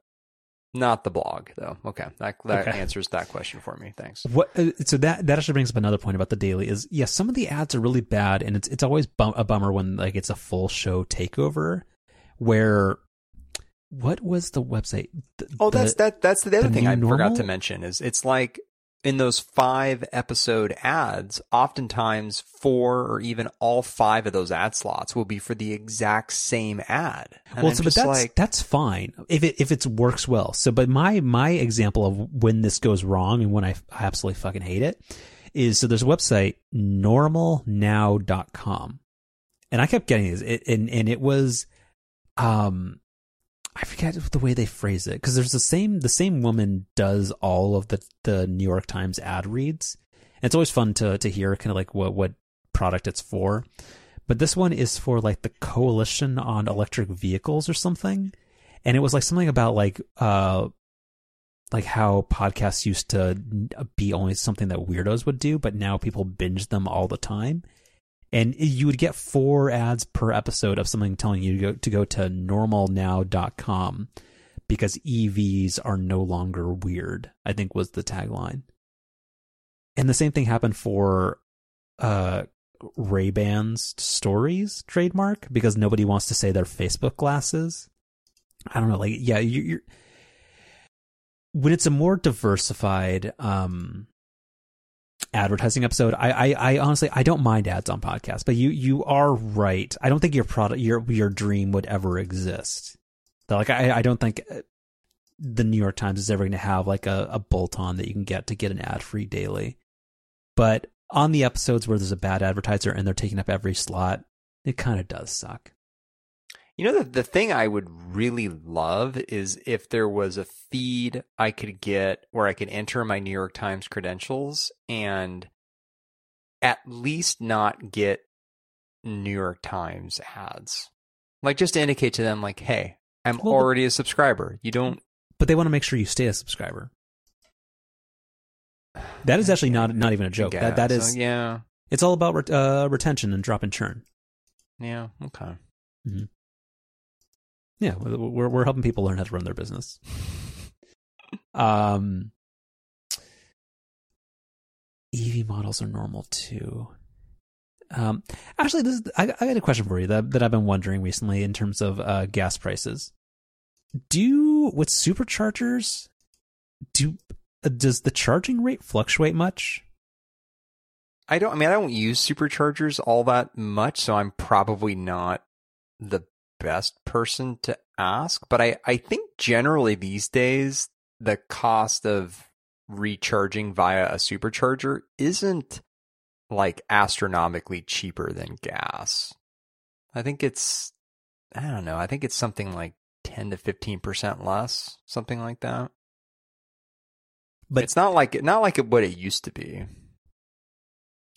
not the blog though. Okay, that that okay. answers that question for me. Thanks. What? Uh, so that that actually brings up another point about the daily. Is yes, yeah, some of the ads are really bad, and it's it's always bum- a bummer when like it's a full show takeover, where what was the website? The, oh, that's that. That's the other the thing I normal? forgot to mention is it's like in those five episode ads, oftentimes four or even all five of those ad slots will be for the exact same ad. And well, so, but that's like, that's fine if it if it works well. So, but my my example of when this goes wrong and when I, I absolutely fucking hate it is so there's a website normalnow.com, and I kept getting this, it, and and it was, um, I forget the way they phrase it because there's the same the same woman does all of the the New York Times ad reads. And it's always fun to to hear kind of like what what product it's for. But this one is for like the coalition on electric vehicles or something. And it was like something about like uh like how podcasts used to be only something that weirdos would do, but now people binge them all the time and you would get four ads per episode of something telling you to go to, go to normalnow.com because EVs are no longer weird, I think was the tagline. And the same thing happened for uh, Ray-Ban's stories trademark because nobody wants to say their Facebook glasses. I don't know, like yeah, you, are when it's a more diversified um advertising episode. I, I, I, honestly I don't mind ads on podcasts, but you you are right. I don't think your product your your dream would ever exist. Like I I don't think uh, the New York Times is ever going to have like a, a bolt on that you can get to get an ad free daily. But on the episodes where there's a bad advertiser and they're taking up every slot, it kind of does suck. You know, the, the thing I would really love is if there was a feed I could get where I could enter my New York Times credentials and at least not get New York Times ads. Like just to indicate to them like, hey, I'm well, already a subscriber. You don't But they want to make sure you stay a subscriber. That is actually not not even a joke. That that is so, yeah. It's all about uh, retention and drop and churn. Yeah. Okay. Mm-hmm. Yeah, we're we're helping people learn how to run their business. um, EV models are normal too. Um, actually, this is, I, I got a question for you that that I've been wondering recently in terms of uh, gas prices. Do with superchargers, do uh, does the charging rate fluctuate much? I don't. I mean, I don't use superchargers all that much, so I'm probably not the best person to ask. But I, I think generally these days the cost of recharging via a supercharger isn't like astronomically cheaper than gas. I think it's I don't know. I think it's something like 10 to 15% less, something like that. But it's not like not like what it used to be.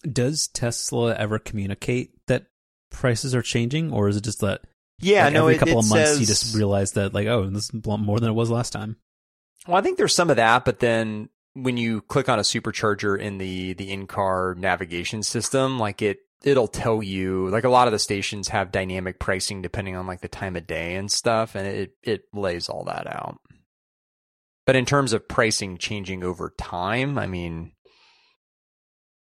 Does Tesla ever communicate that prices are changing or is it just that yeah, like no, every couple it of months says, you just realize that like oh, this is more than it was last time. Well, I think there's some of that, but then when you click on a supercharger in the the in-car navigation system, like it it'll tell you like a lot of the stations have dynamic pricing depending on like the time of day and stuff and it it lays all that out. But in terms of pricing changing over time, I mean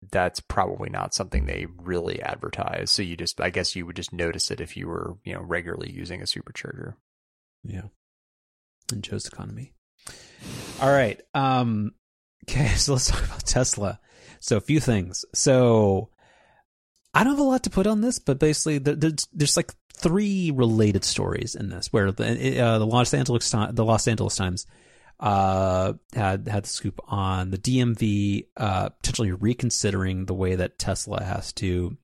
that's probably not something they really advertise. So you just I guess you would just notice it if you were, you know, regularly using a supercharger. Yeah. And Joe's economy. All right. Um Okay, so let's talk about Tesla. So a few things. So I don't have a lot to put on this, but basically there's, there's like three related stories in this where the uh, the Los Angeles the Los Angeles Times uh, had had the scoop on the DMV uh, potentially reconsidering the way that Tesla has to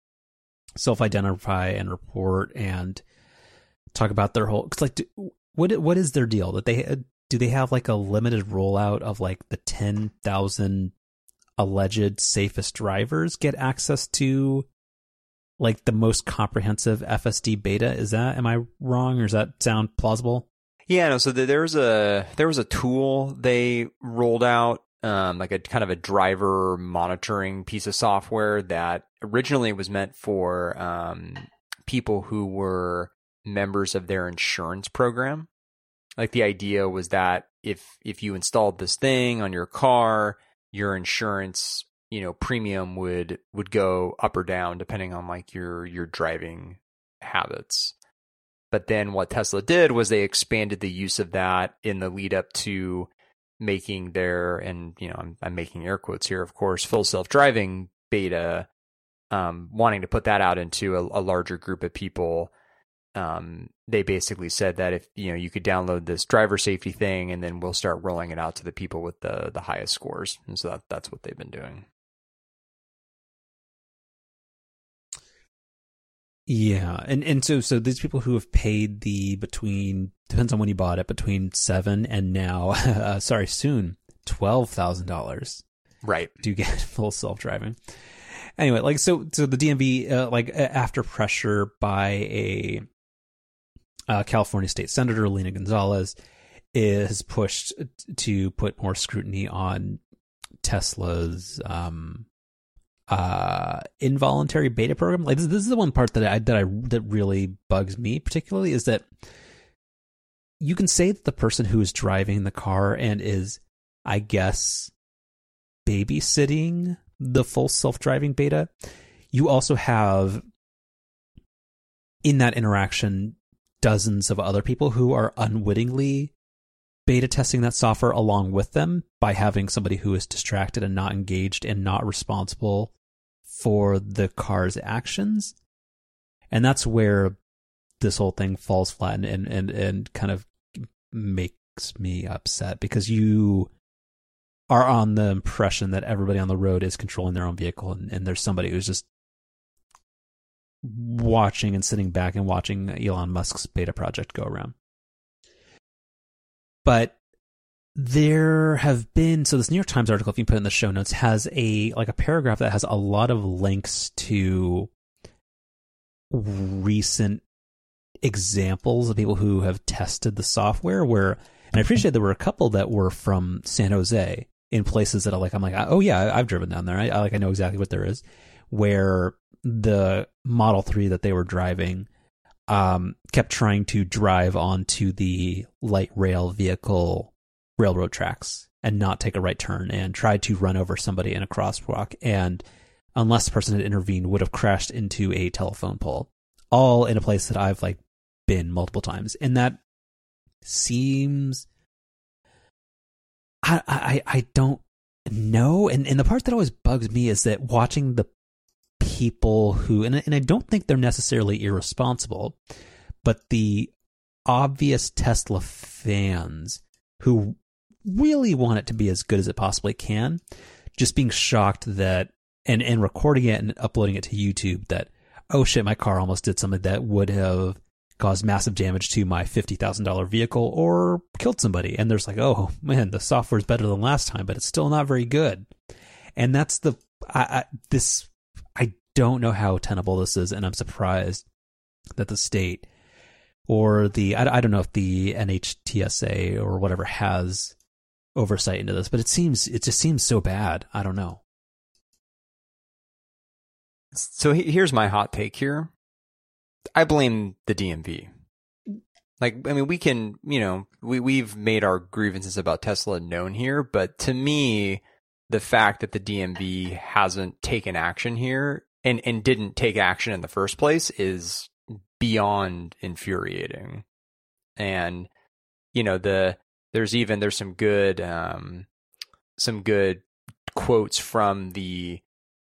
self-identify and report and talk about their whole. Cause like, what what is their deal that they do they have like a limited rollout of like the 10,000 alleged safest drivers get access to like the most comprehensive FSD beta? Is that am I wrong or does that sound plausible? Yeah, no. So there was a there was a tool they rolled out, um, like a kind of a driver monitoring piece of software that originally was meant for um, people who were members of their insurance program. Like the idea was that if if you installed this thing on your car, your insurance, you know, premium would would go up or down depending on like your your driving habits. But then what Tesla did was they expanded the use of that in the lead up to making their and you know I'm, I'm making air quotes here of course full self driving beta um, wanting to put that out into a, a larger group of people. Um, they basically said that if you know you could download this driver safety thing and then we'll start rolling it out to the people with the the highest scores. And so that, that's what they've been doing yeah and and so so these people who have paid the between depends on when you bought it between seven and now uh, sorry soon twelve thousand dollars right. to get full self-driving. Anyway like so so the dmv uh, like after pressure by a uh, California State Senator Lena Gonzalez is pushed to put more scrutiny on Tesla's um, uh, involuntary beta program. Like this, this is the one part that I that I that really bugs me particularly is that you can say that the person who is driving the car and is, I guess, babysitting the full self-driving beta. You also have in that interaction dozens of other people who are unwittingly beta testing that software along with them by having somebody who is distracted and not engaged and not responsible for the car's actions. And that's where this whole thing falls flat and, and, and, and kind of makes me upset because you are on the impression that everybody on the road is controlling their own vehicle and, and there's somebody who's just watching and sitting back and watching Elon Musk's beta project go around. But there have been so this New York Times article, if you put in the show notes, has a like a paragraph that has a lot of links to recent examples of people who have tested the software where and I appreciate there were a couple that were from San Jose in places that are like I'm like oh yeah I've driven down there. I, I like I know exactly what there is where the Model 3 that they were driving um, kept trying to drive onto the light rail vehicle railroad tracks and not take a right turn and tried to run over somebody in a crosswalk. And unless the person had intervened would have crashed into a telephone pole all in a place that I've like been multiple times. And that seems I I I don't know. And and the part that always bugs me is that watching the people who, and, and I don't think they're necessarily irresponsible, but the obvious Tesla fans who really want it to be as good as it possibly can, just being shocked that, and, and recording it and uploading it to YouTube that, oh shit, my car almost did something that would have caused massive damage to my $50,000 vehicle or killed somebody. And there's like, oh man, the software is better than last time, but it's still not very good. And that's the, I, I, this I don't know how tenable this is, and I'm surprised that the state or the I, I don't know if the NHTSA or whatever has oversight into this, but it seems it just seems so bad. I don't know. So here's my hot take here. I blame the DMV. Like, I mean, we can, you know, we, we've made our grievances about Tesla known here, but to me, the fact that the DMV hasn't taken action here and and didn't take action in the first place is beyond infuriating. And you know the there's even there's some good um some good quotes from the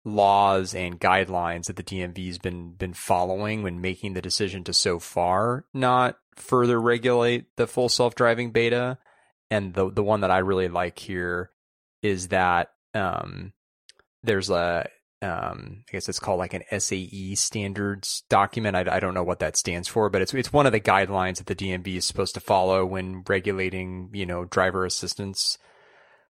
laws and guidelines that the DMV's been been following when making the decision to so far not further regulate the full self-driving beta. And the the one that I really like here is that um there's a um, I guess it's called like an SAE standards document. I, I, don't know what that stands for, but it's it's one of the guidelines that the DMV is supposed to follow when regulating, you know, driver assistance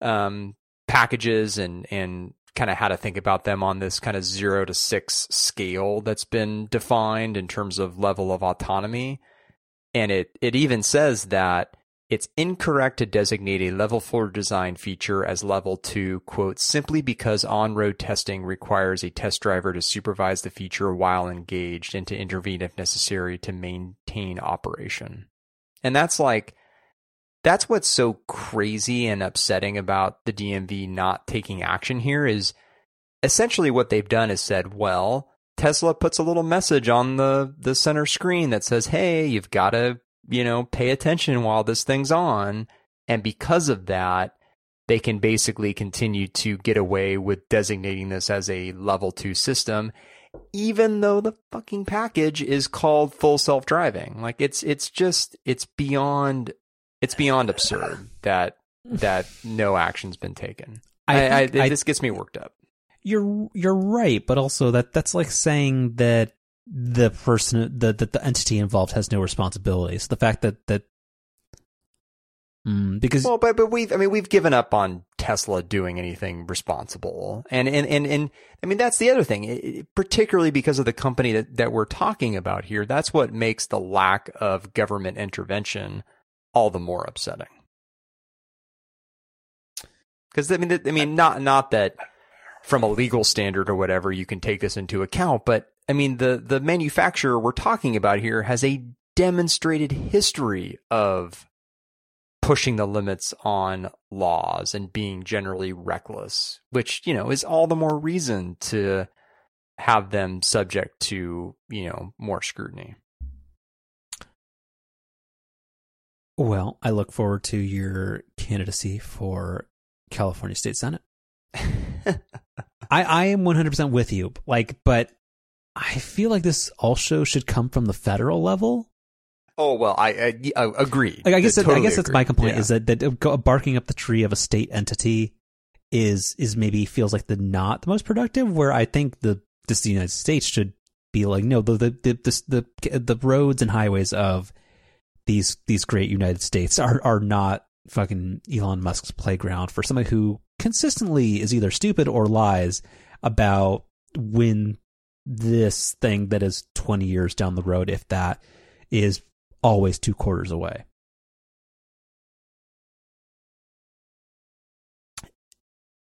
um, packages and and kind of how to think about them on this kind of zero to six scale that's been defined in terms of level of autonomy. And it it even says that it's incorrect to designate a level 4 design feature as level 2, quote, simply because on road testing requires a test driver to supervise the feature while engaged and to intervene if necessary to maintain operation. And that's like, that's what's so crazy and upsetting about the DMV not taking action here is essentially what they've done is said, well, Tesla puts a little message on the, the center screen that says, hey, you've got to you know, pay attention while this thing's on. And because of that, they can basically continue to get away with designating this as a level two system, even though the fucking package is called full self driving. Like it's, it's just, it's beyond, it's beyond absurd that, that no action's been taken. I, I, I this gets me worked up. You're, you're right. But also that, that's like saying that the person the, the the entity involved has no responsibilities. The fact that that mm, because well, but but we've I mean we've given up on Tesla doing anything responsible, and and and and I mean that's the other thing, it, particularly because of the company that that we're talking about here. That's what makes the lack of government intervention all the more upsetting. Because I mean, I mean, not not that from a legal standard or whatever you can take this into account, but I mean, the, the manufacturer we're talking about here has a demonstrated history of pushing the limits on laws and being generally reckless, which, you know, is all the more reason to have them subject to, you know, more scrutiny. Well, I look forward to your candidacy for California State Senate. I, I am 100% with you. Like, but I feel like this also should come from the federal level. Oh well, I, I, I agree. Like, I guess that, totally I guess that's my complaint yeah. is that that barking up the tree of a state entity is is maybe feels like the not the most productive. Where I think the this the United States should be like no the the the the, the roads and highways of these these great United States are are not fucking Elon Musk's playground for somebody who consistently is either stupid or lies about when this thing that is 20 years down the road, if that is always two quarters away.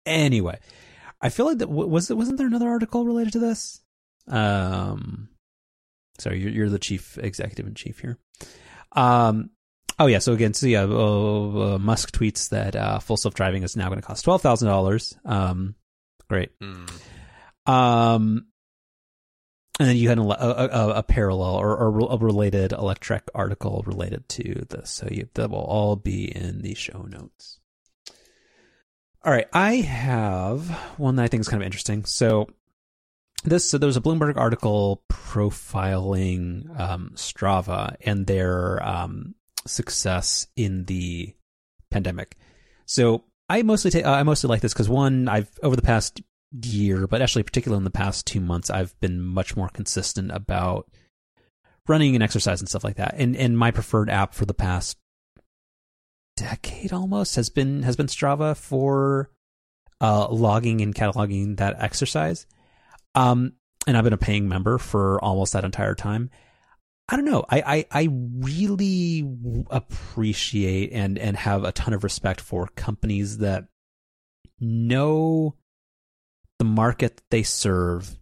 Anyway, I feel like that was it. Wasn't there another article related to this? Um, sorry, you're, you're the chief executive in chief here. Um, oh yeah. So again, so yeah, uh, uh, Musk tweets that uh, full self driving is now going to cost twelve thousand dollars. Um, great. Mm. Um, and then you had a, a, a parallel or, or, a related Electrek article related to this. So you, that will all be in the show notes. All right, I have one that I think is kind of interesting. So this so there was a Bloomberg article profiling um, Strava and their um, success in the pandemic. So I mostly take I mostly like this because one I've over the past year, but actually particularly in the past two months, I've been much more consistent about running and exercise and stuff like that. And and my preferred app for the past decade almost has been has been Strava for uh, logging and cataloging that exercise. Um, and I've been a paying member for almost that entire time. I don't know. I, I, I really appreciate and, and have a ton of respect for companies that know the market they serve,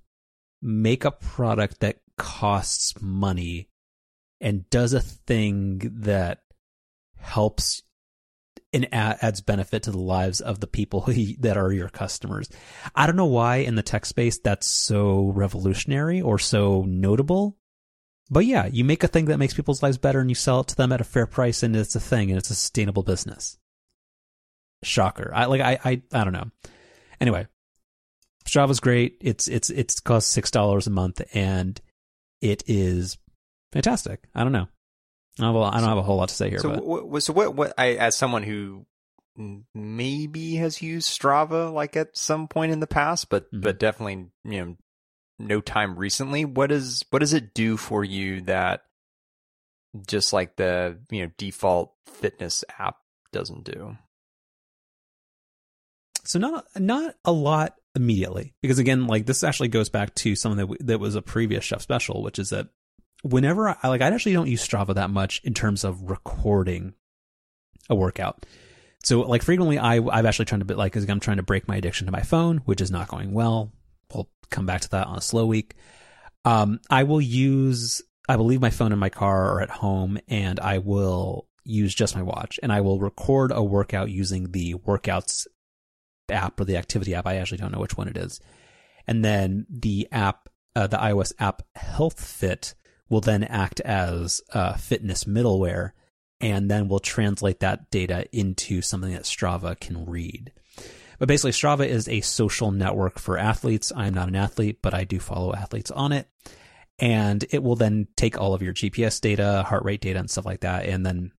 make a product that costs money, and does a thing that helps and adds benefit to the lives of the people that are your customers. I don't know why in the tech space that's so revolutionary or so notable. But yeah, you make a thing that makes people's lives better and you sell it to them at a fair price and it's a thing and it's a sustainable business. Shocker. I like I I I don't know. Anyway, Strava's great. It's it's it's costs six dollars a month and it is fantastic. I don't know. Oh, well, I don't have a whole lot to say here. So, but. What, so what? What? I, as someone who maybe has used Strava like at some point in the past, but mm-hmm. but definitely you know no time recently. What does what does it do for you that just like the you know default fitness app doesn't do? So not not a lot immediately because again like this actually goes back to something that that was a previous chef special, which is that whenever I like, I actually don't use Strava that much in terms of recording a workout. So like frequently I, I've actually trying to like, I'm trying to break my addiction to my phone, which is not going well. We'll come back to that on a slow week. Um, I will use, I will leave my phone in my car or at home and I will use just my watch and I will record a workout using the workouts app or the activity app. I actually don't know which one it is. And then the app, uh, the iOS app HealthFit will then act as uh, fitness middleware and then we'll translate that data into something that Strava can read. But basically, Strava is a social network for athletes. I'm not an athlete, but I do follow athletes on it. And it will then take all of your GPS data, heart rate data, and stuff like that, and then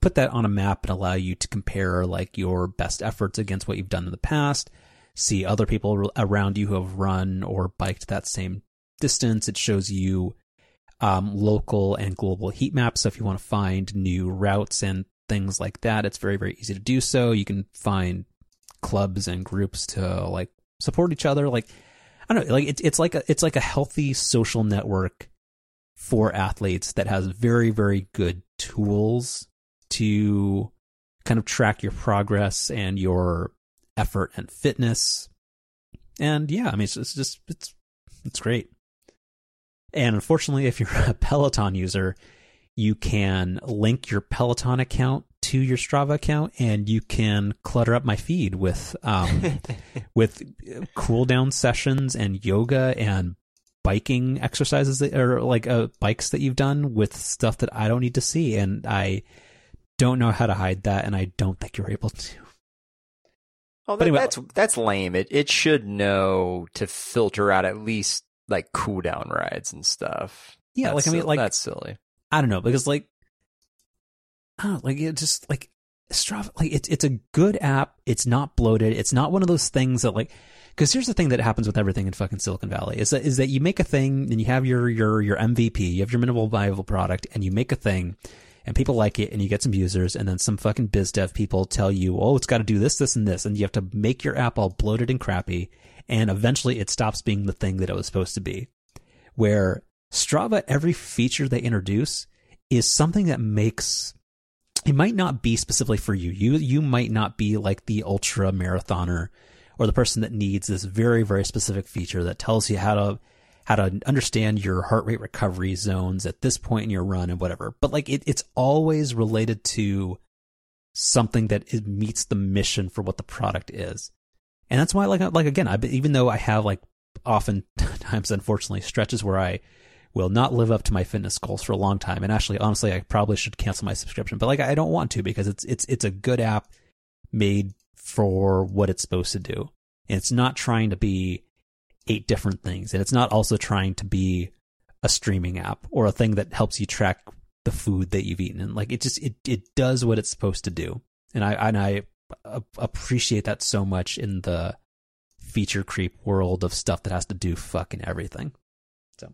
put that on a map and allow you to compare like your best efforts against what you've done in the past, see other people around you who have run or biked that same distance. It shows you um, local and global heat maps. So if you want to find new routes and things like that, it's very, very easy to do so. You can find clubs and groups to like support each other. Like, I don't know, like it's, it's like a, it's like a healthy social network for athletes that has very, very good tools to kind of track your progress and your effort and fitness. And yeah, I mean, it's, it's just, it's, it's great. And unfortunately, if you're a Peloton user, you can link your Peloton account to your Strava account, and you can clutter up my feed with um, with cool down sessions and yoga and biking exercises that, or like uh, bikes that you've done with stuff that I don't need to see, and I don't know how to hide that, and I don't think you're able to. Well, that, anyway, that's that's lame. It it should know to filter out at least like cool down rides and stuff. Yeah, that's like I mean, like that's silly. I don't know because like I don't know, like it just like Strava, like it's it's a good app. It's not bloated. It's not one of those things that like because here's the thing that happens with everything in fucking Silicon Valley is that is that you make a thing and you have your your your MVP, you have your minimal viable product, and you make a thing. And people like it, and you get some users, and then some fucking biz dev people tell you, "Oh, it's got to do this, this, and this," and you have to make your app all bloated and crappy, and eventually it stops being the thing that it was supposed to be. where Strava, every feature they introduce is something that makes it might not be specifically for you. You you might not be like the ultra marathoner or the person that needs this very very specific feature that tells you how to how to understand your heart rate recovery zones at this point in your run and whatever. But like it, it's always related to something that it meets the mission for what the product is. And that's why like like again, I even though I have like oftentimes unfortunately stretches where I will not live up to my fitness goals for a long time. And actually, honestly, I probably should cancel my subscription, but like I don't want to because it's it's it's a good app made for what it's supposed to do. And it's not trying to be eight different things. And it's not also trying to be a streaming app or a thing that helps you track the food that you've eaten. And like it just it it does what it's supposed to do. And I and I appreciate that so much in the feature creep world of stuff that has to do fucking everything. So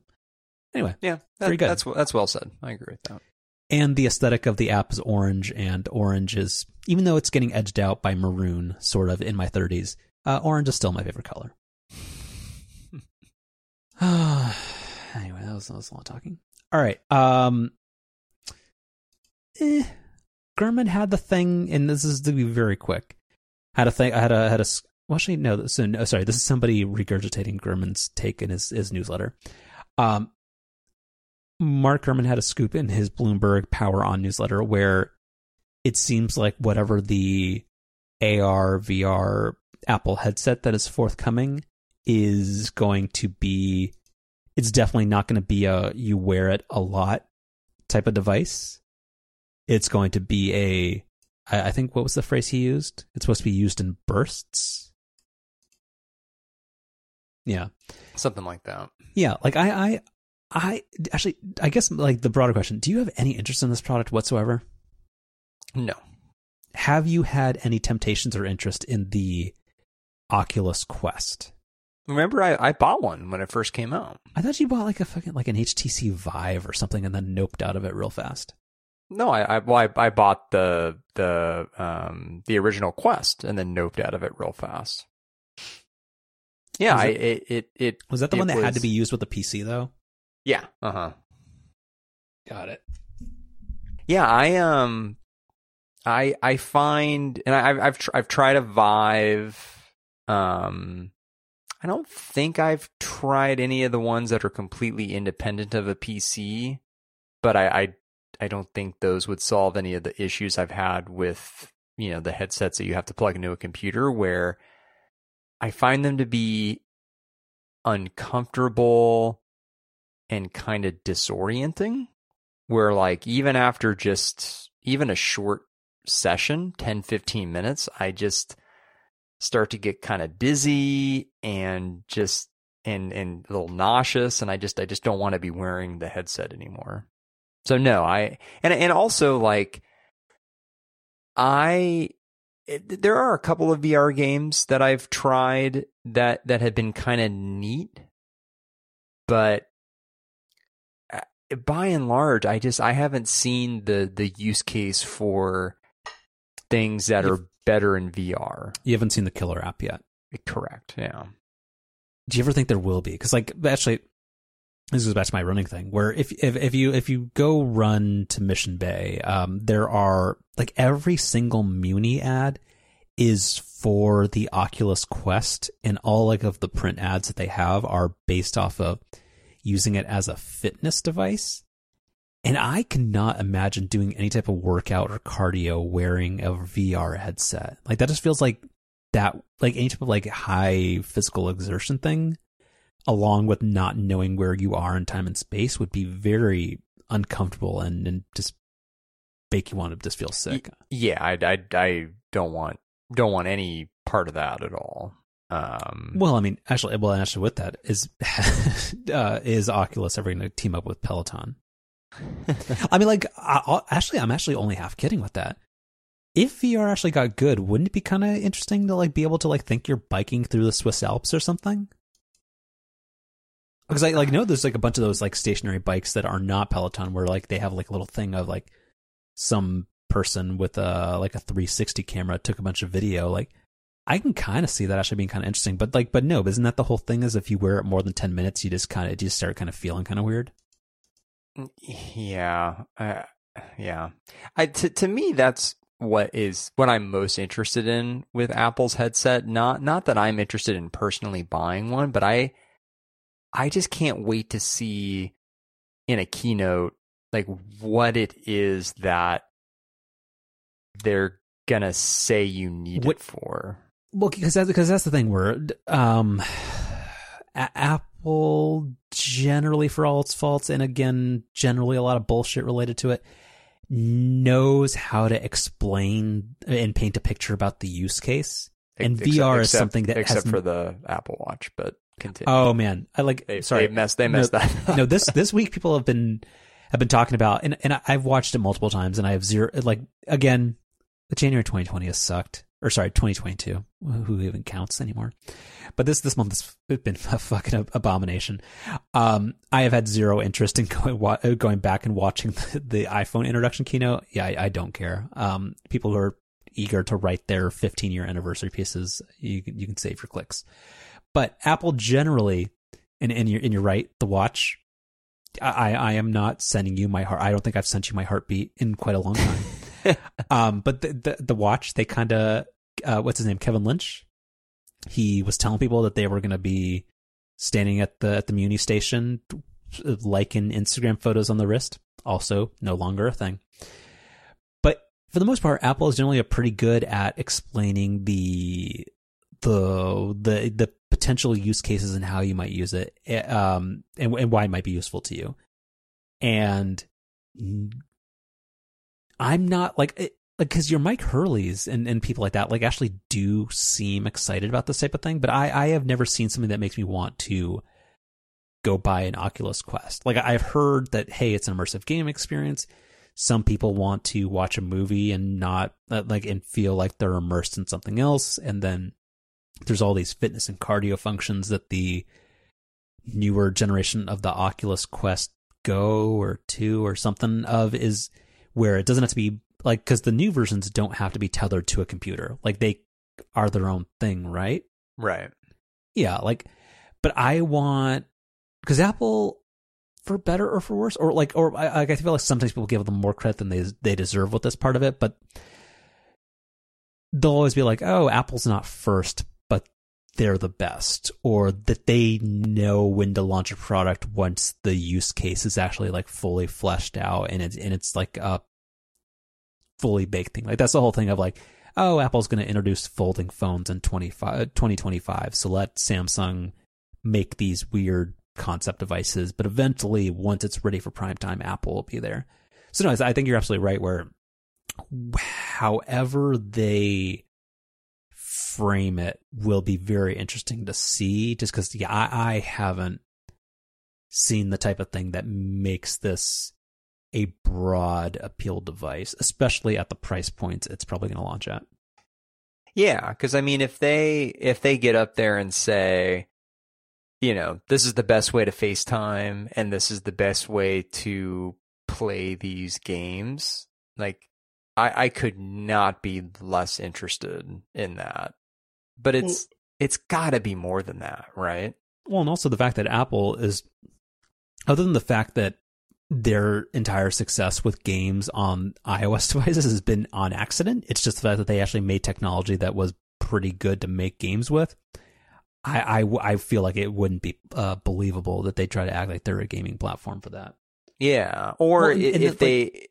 anyway, yeah, that, pretty good. That's that's well said. I agree with that. And the aesthetic of the app is orange, and orange is even though it's getting edged out by maroon, sort of in my 30s. Uh, orange is still my favorite color. anyway, that was, that was a lot of talking. All right. Um, eh, had the thing, and this is to be very quick. Had a thing. I had a had a. Well, actually, no. So, no, sorry. This is somebody regurgitating Gurman's take in his his newsletter. Um, Mark Gurman had a scoop in his Bloomberg Power On newsletter where it seems like whatever the AR VR Apple headset that is forthcoming is going to be it's definitely not going to be a you wear it a lot type of device. It's going to be a I, I think what was the phrase he used? It's supposed to be used in bursts. Yeah. Something like that. Yeah, like I I I actually, I guess, like the broader question: Do you have any interest in this product whatsoever? No. Have you had any temptations or interest in the Oculus Quest? Remember, I, I bought one when it first came out. I thought you bought like a fucking like an HTC Vive or something, and then noped out of it real fast. No, I I, well, I, I bought the the um the original Quest and then noped out of it real fast. Yeah, it, I, it, it it was that the one that was, had to be used with a PC though. Yeah. Uh huh. Got it. Yeah, I um, I I find, and I, I've I've tr- I've tried a Vive. Um, I don't think I've tried any of the ones that are completely independent of a PC, but I I, I don't think those would solve any of the issues I've had with you know the headsets that you have to plug into a computer where I find them to be uncomfortable and kind of disorienting where like even after just even a short session 10 15 minutes i just start to get kind of dizzy and just and and a little nauseous and i just i just don't want to be wearing the headset anymore. So no i and and also like i it, there are a couple of vr games that i've tried that that have been kind of neat but uh, by and large, I just I haven't seen the the use case for things that You've, are better in VR. You haven't seen the killer app yet. Correct. Yeah. Do you ever think there will be? Because like actually, this goes back to my running thing. Where if if if you if you go run to Mission Bay, um, there are like every single Muni ad is for the Oculus Quest, and all like of the print ads that they have are based off of using it as a fitness device. And I cannot imagine doing any type of workout or cardio wearing a VR headset. Like that just feels like that, like any type of like high physical exertion thing, along with not knowing where you are in time and space, would be very uncomfortable and, and just make you want to just feel sick. Yeah, I, I, I don't want don't want any part of that at all. Um, well, I mean, actually, well, actually, with that is uh, is Oculus ever going to team up with Peloton? I mean, like, I, actually, I'm actually only half kidding with that. If VR actually got good, wouldn't it be kind of interesting to like be able to like think you're biking through the Swiss Alps or something? Because I like know there's like a bunch of those like stationary bikes that are not Peloton, where like they have like a little thing of like some person with a like a 360 camera took a bunch of video. Like I can kind of see that actually being kind of interesting, but like, but no, isn't that the whole thing? Is if you wear it more than ten minutes, you just kind of you just start kind of feeling kind of weird. Yeah, uh, yeah. I to to me that's what is what I'm most interested in with Apple's headset. Not not that I'm interested in personally buying one, but I I just can't wait to see in a keynote like what it is that they're gonna say you need what, it for. Well, because that's, because that's the thing where um, Apple generally, for all its faults, and again, generally a lot of bullshit related to it, knows how to explain and paint a picture about the use case. And except, VR is something that except for the Apple Watch, but continue. Oh man, I like. They, sorry, they messed. They messed no, that. no, this this week people have been have been talking about, and and I've watched it multiple times, and I have zero. Like again, the January 2020 has sucked or sorry, 2022. Who even counts anymore? But this this month has been a fucking abomination. Um, I have had zero interest in going going back and watching the, the iPhone introduction keynote. Yeah, I, I don't care. Um, people who are eager to write their 15 year anniversary pieces, you you can save your clicks. But Apple generally, and and you're and you're right, the watch. I I am not sending you my heart. I don't think I've sent you my heartbeat in quite a long time. um, but the, the, the watch, they kind of uh, what's his name, Kevin Lynch. He was telling people that they were going to be standing at the at the Muni station, liking Instagram photos on the wrist. Also, no longer a thing. But for the most part, Apple is generally pretty good at explaining the the the the potential use cases and how you might use it, eh, um, and, and why it might be useful to you. And I'm not like like because your Mike Hurleys and, and people like that like actually do seem excited about this type of thing, but I I have never seen something that makes me want to go buy an Oculus Quest. Like I've heard that hey, it's an immersive game experience. Some people want to watch a movie and not uh, like and feel like they're immersed in something else, and then there's all these fitness and cardio functions that the newer generation of the Oculus Quest Go or 2 or something of is where it doesn't have to be like because the new versions don't have to be tethered to a computer. Like they are their own thing right? Right. Yeah like but i want because apple for better or for worse or like or I, I feel like sometimes people give them more credit than they they deserve with this part of it but they'll always be like oh apple's not first but they're the best or that they know when to launch a product once the use case is actually like fully fleshed out and it's and it's like a fully baked thing. Like that's the whole thing of like, oh, Apple's going to introduce folding phones in 2025. So let Samsung make these weird concept devices. But eventually, once it's ready for prime time, Apple will be there. So no, I think you're absolutely right. Where, however they frame it, will be very interesting to see. Just because, yeah, I, I haven't seen the type of thing that makes this a broad appeal device, especially at the price points it's probably going to launch at. Yeah, because I mean, if they if they get up there and say, you know, this is the best way to FaceTime and this is the best way to play these games, like I I could not be less interested in that. But it's well, it's got to be more than that, right? Well, and also the fact that Apple is other than the fact that their entire success with games on iOS devices has been on accident. It's just the fact that they actually made technology that was pretty good to make games with. I, I, I feel like it wouldn't be uh, believable that they try to act like they're a gaming platform for that. Yeah, or well, if, if they,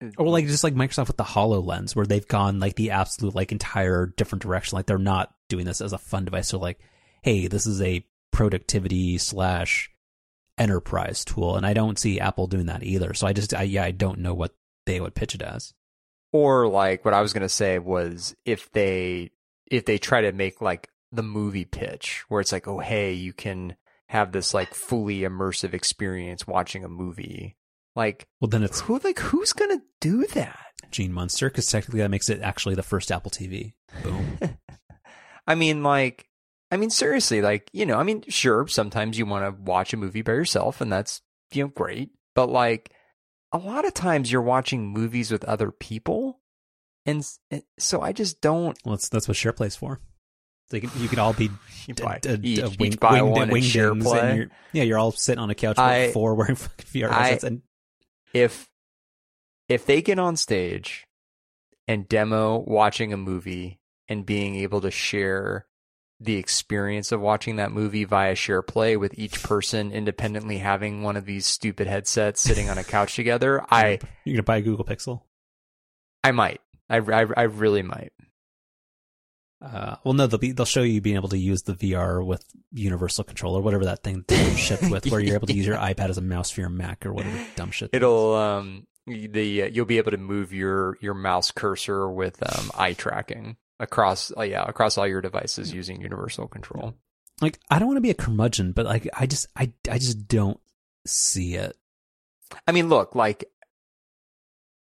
like, or like just like Microsoft with the Hololens, where they've gone like the absolute like entire different direction. Like they're not doing this as a fun device. They're like, hey, this is a productivity slash enterprise tool, and I don't see Apple doing that either. So I just, I, yeah, I don't know what they would pitch it as. Or like what I was gonna say was if they if they try to make like the movie pitch where it's like, oh hey, you can have this like fully immersive experience watching a movie. Like, well, then it's who like who's gonna do that? Gene Munster, because technically that makes it actually the first Apple TV. Boom. I mean, like, I mean, seriously, like, you know, I mean, sure, sometimes you want to watch a movie by yourself and that's, you know, great. But like, a lot of times you're watching movies with other people and, and so I just don't. Well, that's that's what SharePlay's for. So you can you could all be you buy, d- d- each, wing, each buy winged, one winged play. You're, yeah, you're all sitting on a couch with four wearing VR headsets. And if if they get on stage and demo watching a movie and being able to share the experience of watching that movie via SharePlay with each person independently having one of these stupid headsets sitting on a couch together, I you're gonna buy a Google Pixel. I might. I, I, I really might. Uh, well, no, they'll be they'll show you being able to use the VR with Universal Controller, whatever that thing shipped with, where you're able to use your iPad as a mouse for your Mac or whatever dumb shit. It'll um the uh, you'll be able to move your your mouse cursor with um, eye tracking across uh, yeah across all your devices using universal control. Like I don't want to be a curmudgeon, but like I just I I just don't see it. I mean, look, like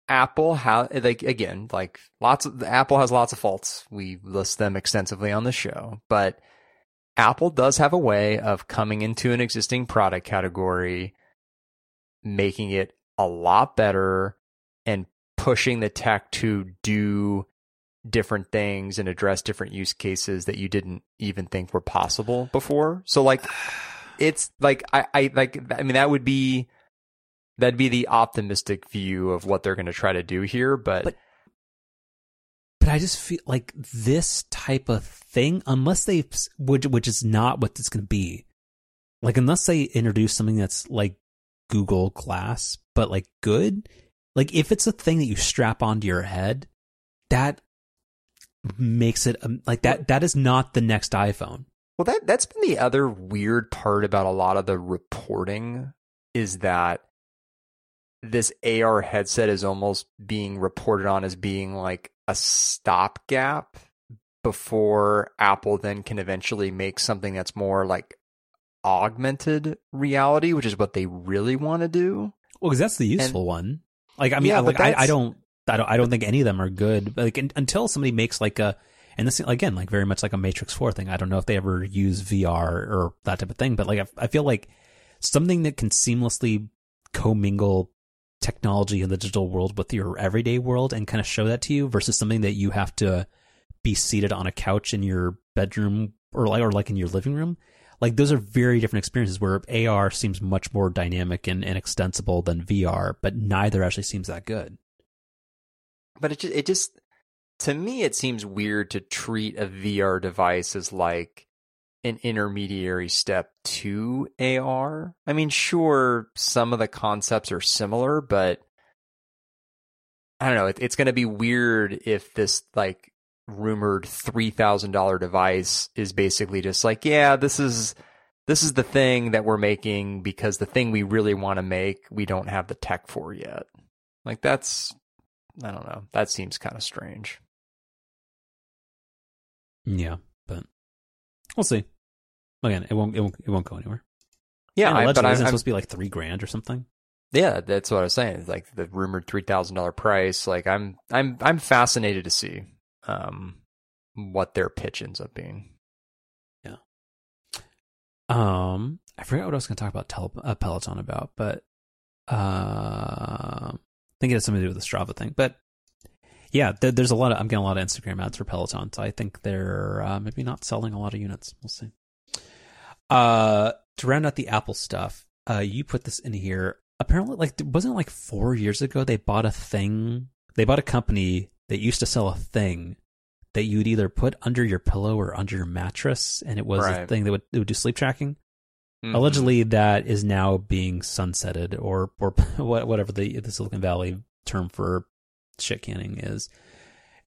Apple how like again, like lots of Apple has lots of faults. We list them extensively on the show, but Apple does have a way of coming into an existing product category, making it a lot better and pushing the tech to do different things and address different use cases that you didn't even think were possible before. So like it's like I, I like I mean that would be that'd be the optimistic view of what they're going to try to do here, but, but but I just feel like this type of thing, unless they, which, which is not what it's going to be, like unless they introduce something that's like Google Glass, but like good, like if it's a thing that you strap onto your head, that makes it um, like that. That is not the next iPhone. Well, that that's been the other weird part about a lot of the reporting is that this AR headset is almost being reported on as being like a stopgap before Apple then can eventually make something that's more like augmented reality, which is what they really want to do. Well, because that's the useful and, one. Like, I mean, yeah, like I, I, don't I don't I don't think any of them are good. Like until somebody makes like a and this again like very much like a Matrix Four thing. I don't know if they ever use VR or that type of thing, but like I, I feel like something that can seamlessly commingle technology in the digital world with your everyday world and kind of show that to you versus something that you have to be seated on a couch in your bedroom or like or like in your living room like those are very different experiences where AR seems much more dynamic and, and extensible than VR, but neither actually seems that good but it just, it just to me it seems weird to treat a VR device as like an intermediary step to AR. I mean, sure, some of the concepts are similar, but I don't know. It, it's going to be weird if this like rumored three thousand dollar device is basically just like, yeah, this is this is the thing that we're making because the thing we really want to make we don't have the tech for yet. Like that's I don't know. That seems kind of strange. Yeah, but we'll see. Again, it won't it won't it won't go anywhere. Yeah, I, but isn't supposed to be like three grand or something. Yeah, that's what I was saying. It's like the rumored three thousand dollar price. Like I'm I'm I'm fascinated to see um what their pitch ends up being. Yeah. Um, I forgot what I was going to talk about tele- uh, Peloton about, but uh, think it has something to do with the Strava thing. But yeah, there's a lot of I'm getting a lot of Instagram ads for Peloton, so I think they're uh, maybe not selling a lot of units. We'll see. Uh, to round out the Apple stuff, uh, you put this in here. Apparently, like wasn't it like four years ago they bought a thing. They bought a company that used to sell a thing that you'd either put under your pillow or under your mattress, and it was right. a thing that would, would do sleep tracking. Mm-hmm. Allegedly, that is now being sunsetted, or or whatever the the Silicon Valley term for shit canning is,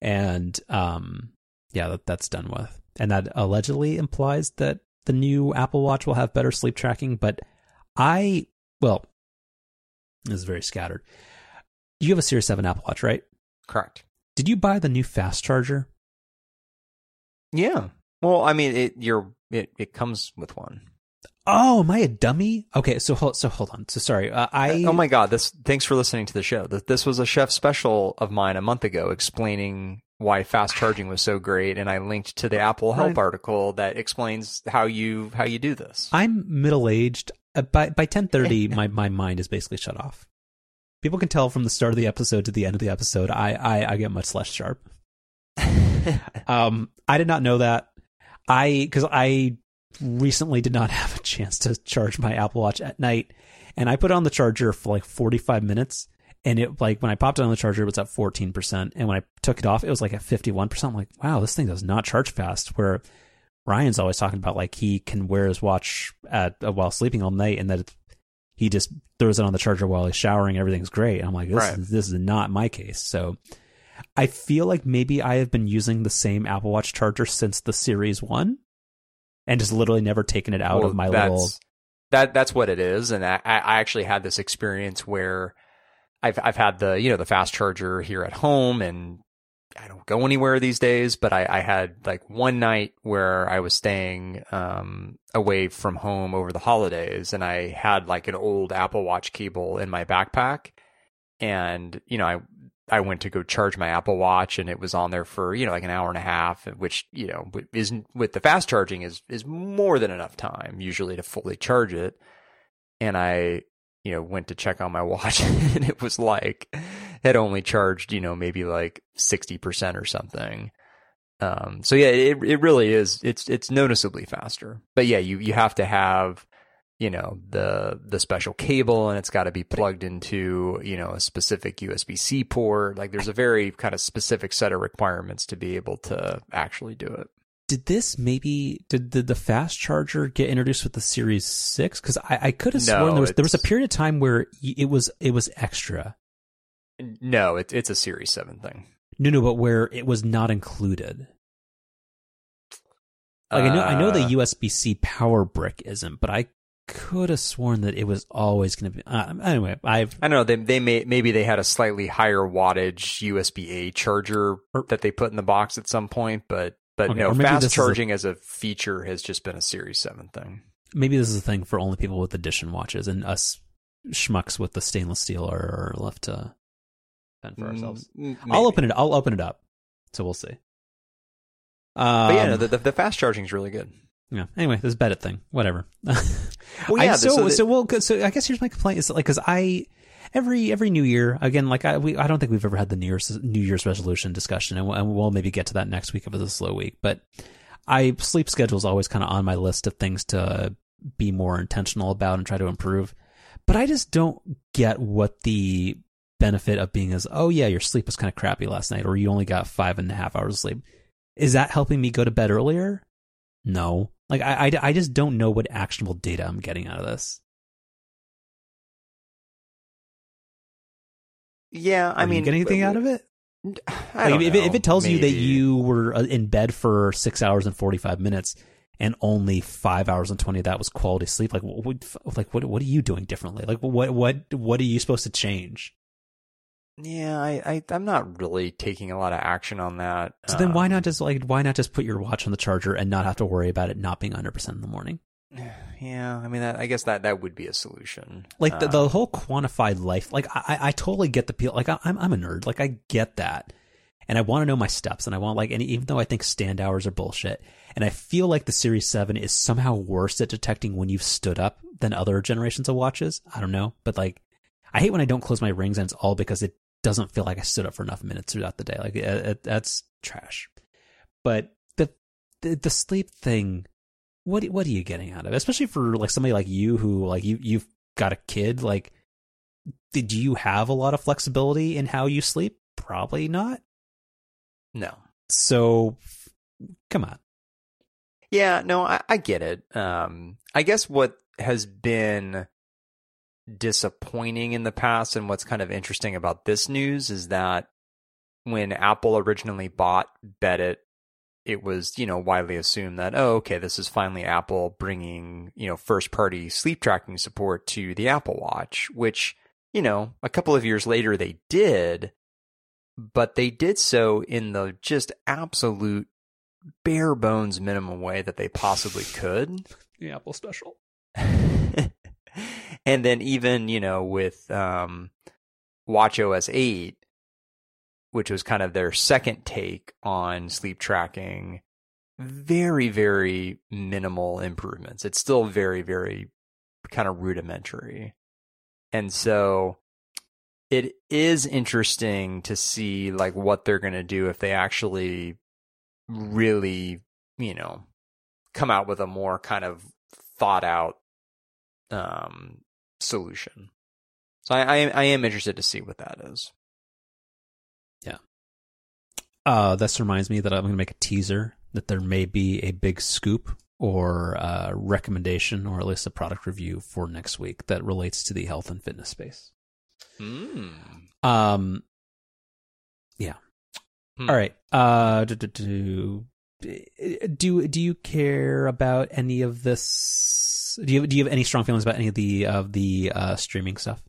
and um, yeah, that, that's done with, and that allegedly implies that the new Apple Watch will have better sleep tracking. But I, well, this is very scattered. You have a Series Seven Apple Watch, right? Correct. Did you buy the new fast charger? Yeah. Well, I mean, it you're it it comes with one. Oh, am I a dummy? Okay, so hold, so hold on. So sorry. Uh, I Oh my god, this thanks for listening to the show. This was a chef special of mine a month ago explaining why fast charging was so great and I linked to the Apple Help right. article that explains how you how you do this. I'm middle-aged. Uh, by by 10:30 my my mind is basically shut off. people can tell from the start of the episode to the end of the episode, I I, I get much less sharp. um, I did not know that. I because I recently did not have a chance to charge my Apple Watch at night, and I put on the charger for like 45 minutes, and it like when I popped it on the charger, it was at 14%, and when I took it off, it was like at 51%. I'm like, wow, this thing does not charge fast. Where Ryan's always talking about like he can wear his watch at uh, while sleeping all night, and that he just throws it on the charger while he's showering. Everything's great. I'm like, this right. is, this is not my case. So I feel like maybe I have been using the same Apple Watch charger since the Series One, and just literally never taken it out well, of my little. That that's what it is, and I, I actually had this experience where I've I've had the you know the fast charger here at home, and I don't go anywhere these days, but I, I had like one night where I was staying um, away from home over the holidays, and I had like an old Apple Watch cable in my backpack, and you know I I went to go charge my Apple Watch and it was on there for, you know, like an hour and a half, which, you know, isn't with the fast charging is, is more than enough time usually to fully charge it. And I, you know, went to check on my watch and it was like, had only charged, you know, maybe like 60% or something. Um, so yeah, it, it really is, it's, it's noticeably faster, but yeah, you, you have to have, you know the the special cable and it's got to be plugged into you know a specific USB-C port. Like there's a very kind of specific set of requirements to be able to actually do it. Did this maybe did, did the fast charger get introduced with the series 6 cuz I, I could have no, sworn there was there was a period of time where it was it was extra. No it, it's a series 7 thing. No no but where it was not included. Like I know, I know the uh. USB C power brick isn't, but I could have sworn that it was always going to be. Uh, anyway, I've I don't know. They they may maybe they had a slightly higher wattage USB A charger or, that they put in the box at some point, but but okay, no, fast charging a, as a feature has just been a Series Seven thing. Maybe this is a thing for only people with edition watches, and us schmucks with the stainless steel are, are left to fend for mm, ourselves. I'll open it. I'll open it up, so we'll see. Um, but yeah, no, um, the, the, the fast charging is really good. Yeah. Anyway, this Beddit thing, whatever. well, yeah. I, so, so, so, well, so I guess here's my complaint is that, like, cause I, every, every new year, again, like I, we, I don't think we've ever had the New Year's, New Year's resolution discussion and we'll, and we'll maybe get to that next week if it's a slow week, but I, sleep schedule is always kind of on my list of things to be more intentional about and try to improve. But I just don't get what the benefit of being is, oh yeah, your sleep was kind of crappy last night or you only got five and a half hours of sleep. Is that helping me go to bed earlier? No. Like I, I, I just don't know what actionable data I'm getting out of this. Yeah, I Are mean, get anything out of it? I like, if, if, it tells Maybe. you that you were uh, in bed for six hours and forty five minutes, and only five hours and twenty of that was quality sleep, like what, like what what are you doing differently? Like what what what are you supposed to change? Yeah, I, I am not really taking a lot of action on that. So um, then why not um, just like why not just put your watch on the charger and not have to worry about it not being 100% in the morning? Yeah, I mean that I guess that that would be a solution. Like the, the um, whole quantified life like I I totally get the appeal like I, I'm I'm a nerd. Like I get that. And I want to know my steps and I want like and even though I think stand hours are bullshit and I feel like the Series 7 is somehow worse at detecting when you've stood up than other generations of watches. I don't know, but like I hate when I don't close my rings and it's all because it doesn't feel like I stood up for enough minutes throughout the day. Like it, it, that's trash. But the, the the sleep thing, what what are you getting out of it? Especially for like somebody like you who like you you've got a kid. Like, did you have a lot of flexibility in how you sleep? Probably not. No. So, come on. Yeah, no, I, I get it. Um, I guess what has been disappointing in the past. And what's kind of interesting about this news is that when Apple originally bought Beddit, it was, you know, widely assumed that, oh, okay, this is finally Apple bringing, you know, first party sleep tracking support to the Apple Watch, which, you know, a couple of years later they did, but they did so in the just absolute bare bones minimum way that they possibly could. The Apple special. And then even you know with um, watchOS eight, which was kind of their second take on sleep tracking, very very minimal improvements. It's still very very kind of rudimentary, and so it is interesting to see like what they're going to do if they actually really, you know, come out with a more kind of thought out um, solution. So I, I, I am interested to see what that is. Yeah. Uh, this reminds me that I'm going to make a teaser that there may be a big scoop or a recommendation or at least a product review for next week that relates to the health and fitness space. Mm. Um, yeah. Hmm. All right. Uh, do, do, do, do you care about any of this? Do you do you have any strong feelings about any of the of the uh, streaming stuff?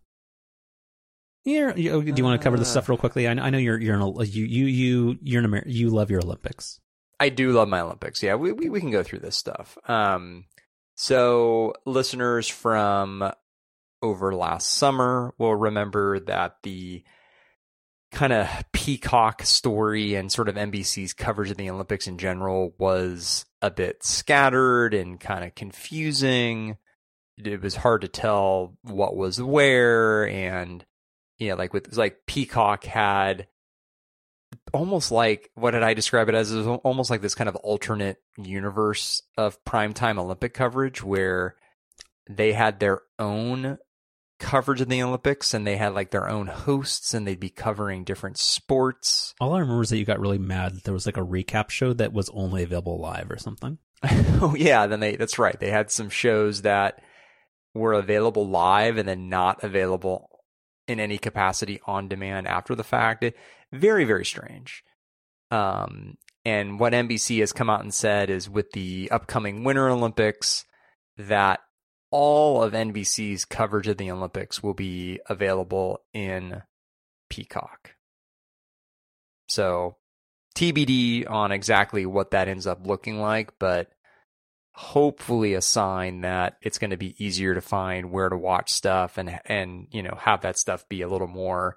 Yeah. do you want to cover this stuff real quickly? I, I know you're you're an, you you you you're an Amer- you love your Olympics. I do love my Olympics. Yeah, we we, we can go through this stuff. Um, so listeners from over last summer will remember that the kind of peacock story and sort of NBC's coverage of the Olympics in general was a bit scattered and kind of confusing. It was hard to tell what was where and yeah, like with like Peacock had almost like what did I describe it as? It was almost like this kind of alternate universe of primetime Olympic coverage where they had their own coverage of the Olympics and they had like their own hosts and they'd be covering different sports. All I remember is that you got really mad that there was like a recap show that was only available live or something. oh yeah, then they that's right. They had some shows that were available live and then not available in any capacity on demand after the fact. Very very strange. Um and what NBC has come out and said is with the upcoming Winter Olympics that all of NBC's coverage of the Olympics will be available in Peacock. So TBD on exactly what that ends up looking like, but hopefully a sign that it's going to be easier to find where to watch stuff and and you know have that stuff be a little more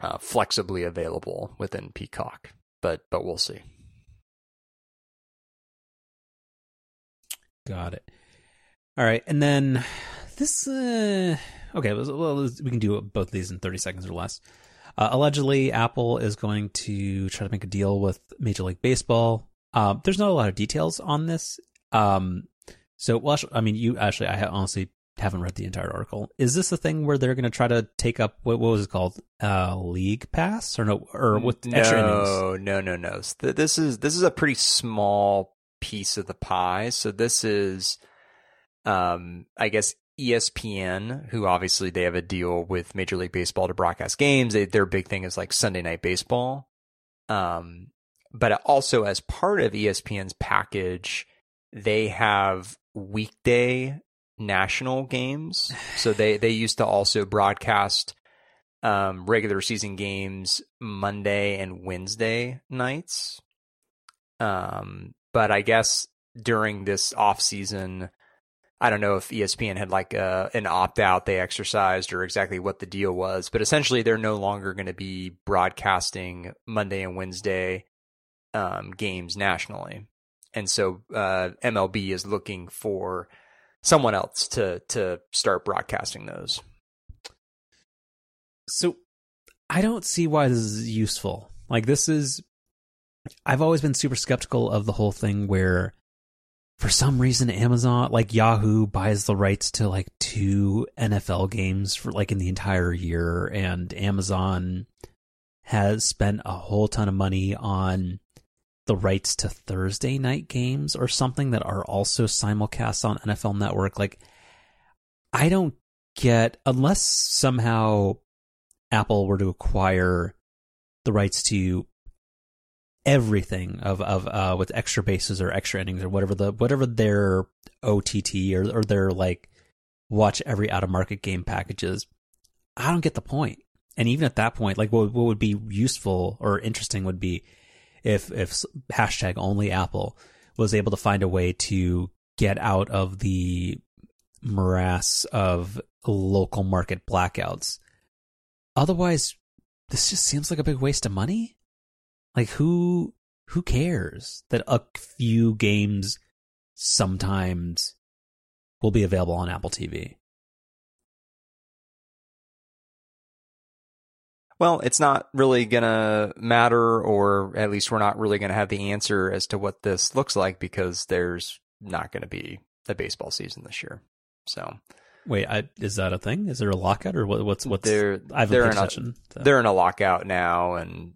uh, flexibly available within Peacock. But but we'll see. Got it. All right, and then this. Uh, okay, well, we can do both of these in thirty seconds or less. Uh, allegedly, Apple is going to try to make a deal with Major League Baseball. Uh, there's not a lot of details on this. Um, so, well, I mean, you actually, I honestly haven't read the entire article. Is this a thing where they're going to try to take up what, what was it called, uh, League Pass, or no, or with no, extra innings? No, no, no. This is this is a pretty small piece of the pie. So this is um, I guess ESPN, who obviously they have a deal with Major League Baseball to broadcast games. They, their big thing is like Sunday Night Baseball. Um, but also as part of ESPN's package, they have weekday national games. So they they used to also broadcast um, regular season games Monday and Wednesday nights. Um, but I guess during this off season, I don't know if ESPN had like a, uh, an opt out they exercised or exactly what the deal was, but essentially they're no longer going to be broadcasting Monday and Wednesday um, games nationally, and so uh, MLB is looking for someone else to to start broadcasting those. So I don't see why this is useful. Like this is I've always been super skeptical of the whole thing where for some reason Amazon like Yahoo buys the rights to like two NFL games for like in the entire year and Amazon has spent a whole ton of money on the rights to Thursday night games or something that are also simulcast on NFL Network. Like I don't get unless somehow Apple were to acquire the rights to everything of of uh, with extra bases or extra innings or whatever the whatever their OTT or or their like watch every out of market game packages. I don't get the point. And even at that point, like what what would be useful or interesting would be if if hashtag only Apple was able to find a way to get out of the morass of local market blackouts. Otherwise, this just seems like a big waste of money. Like who who cares that a few games sometimes will be available on Apple TV? well, it's not really going to matter, or at least we're not really going to have the answer as to what this looks like because there's not going to be a baseball season this year. So, wait, I, is that a thing? Is there a lockout or what, what's what's? They're I've they're in, a, so. they're in a lockout now, and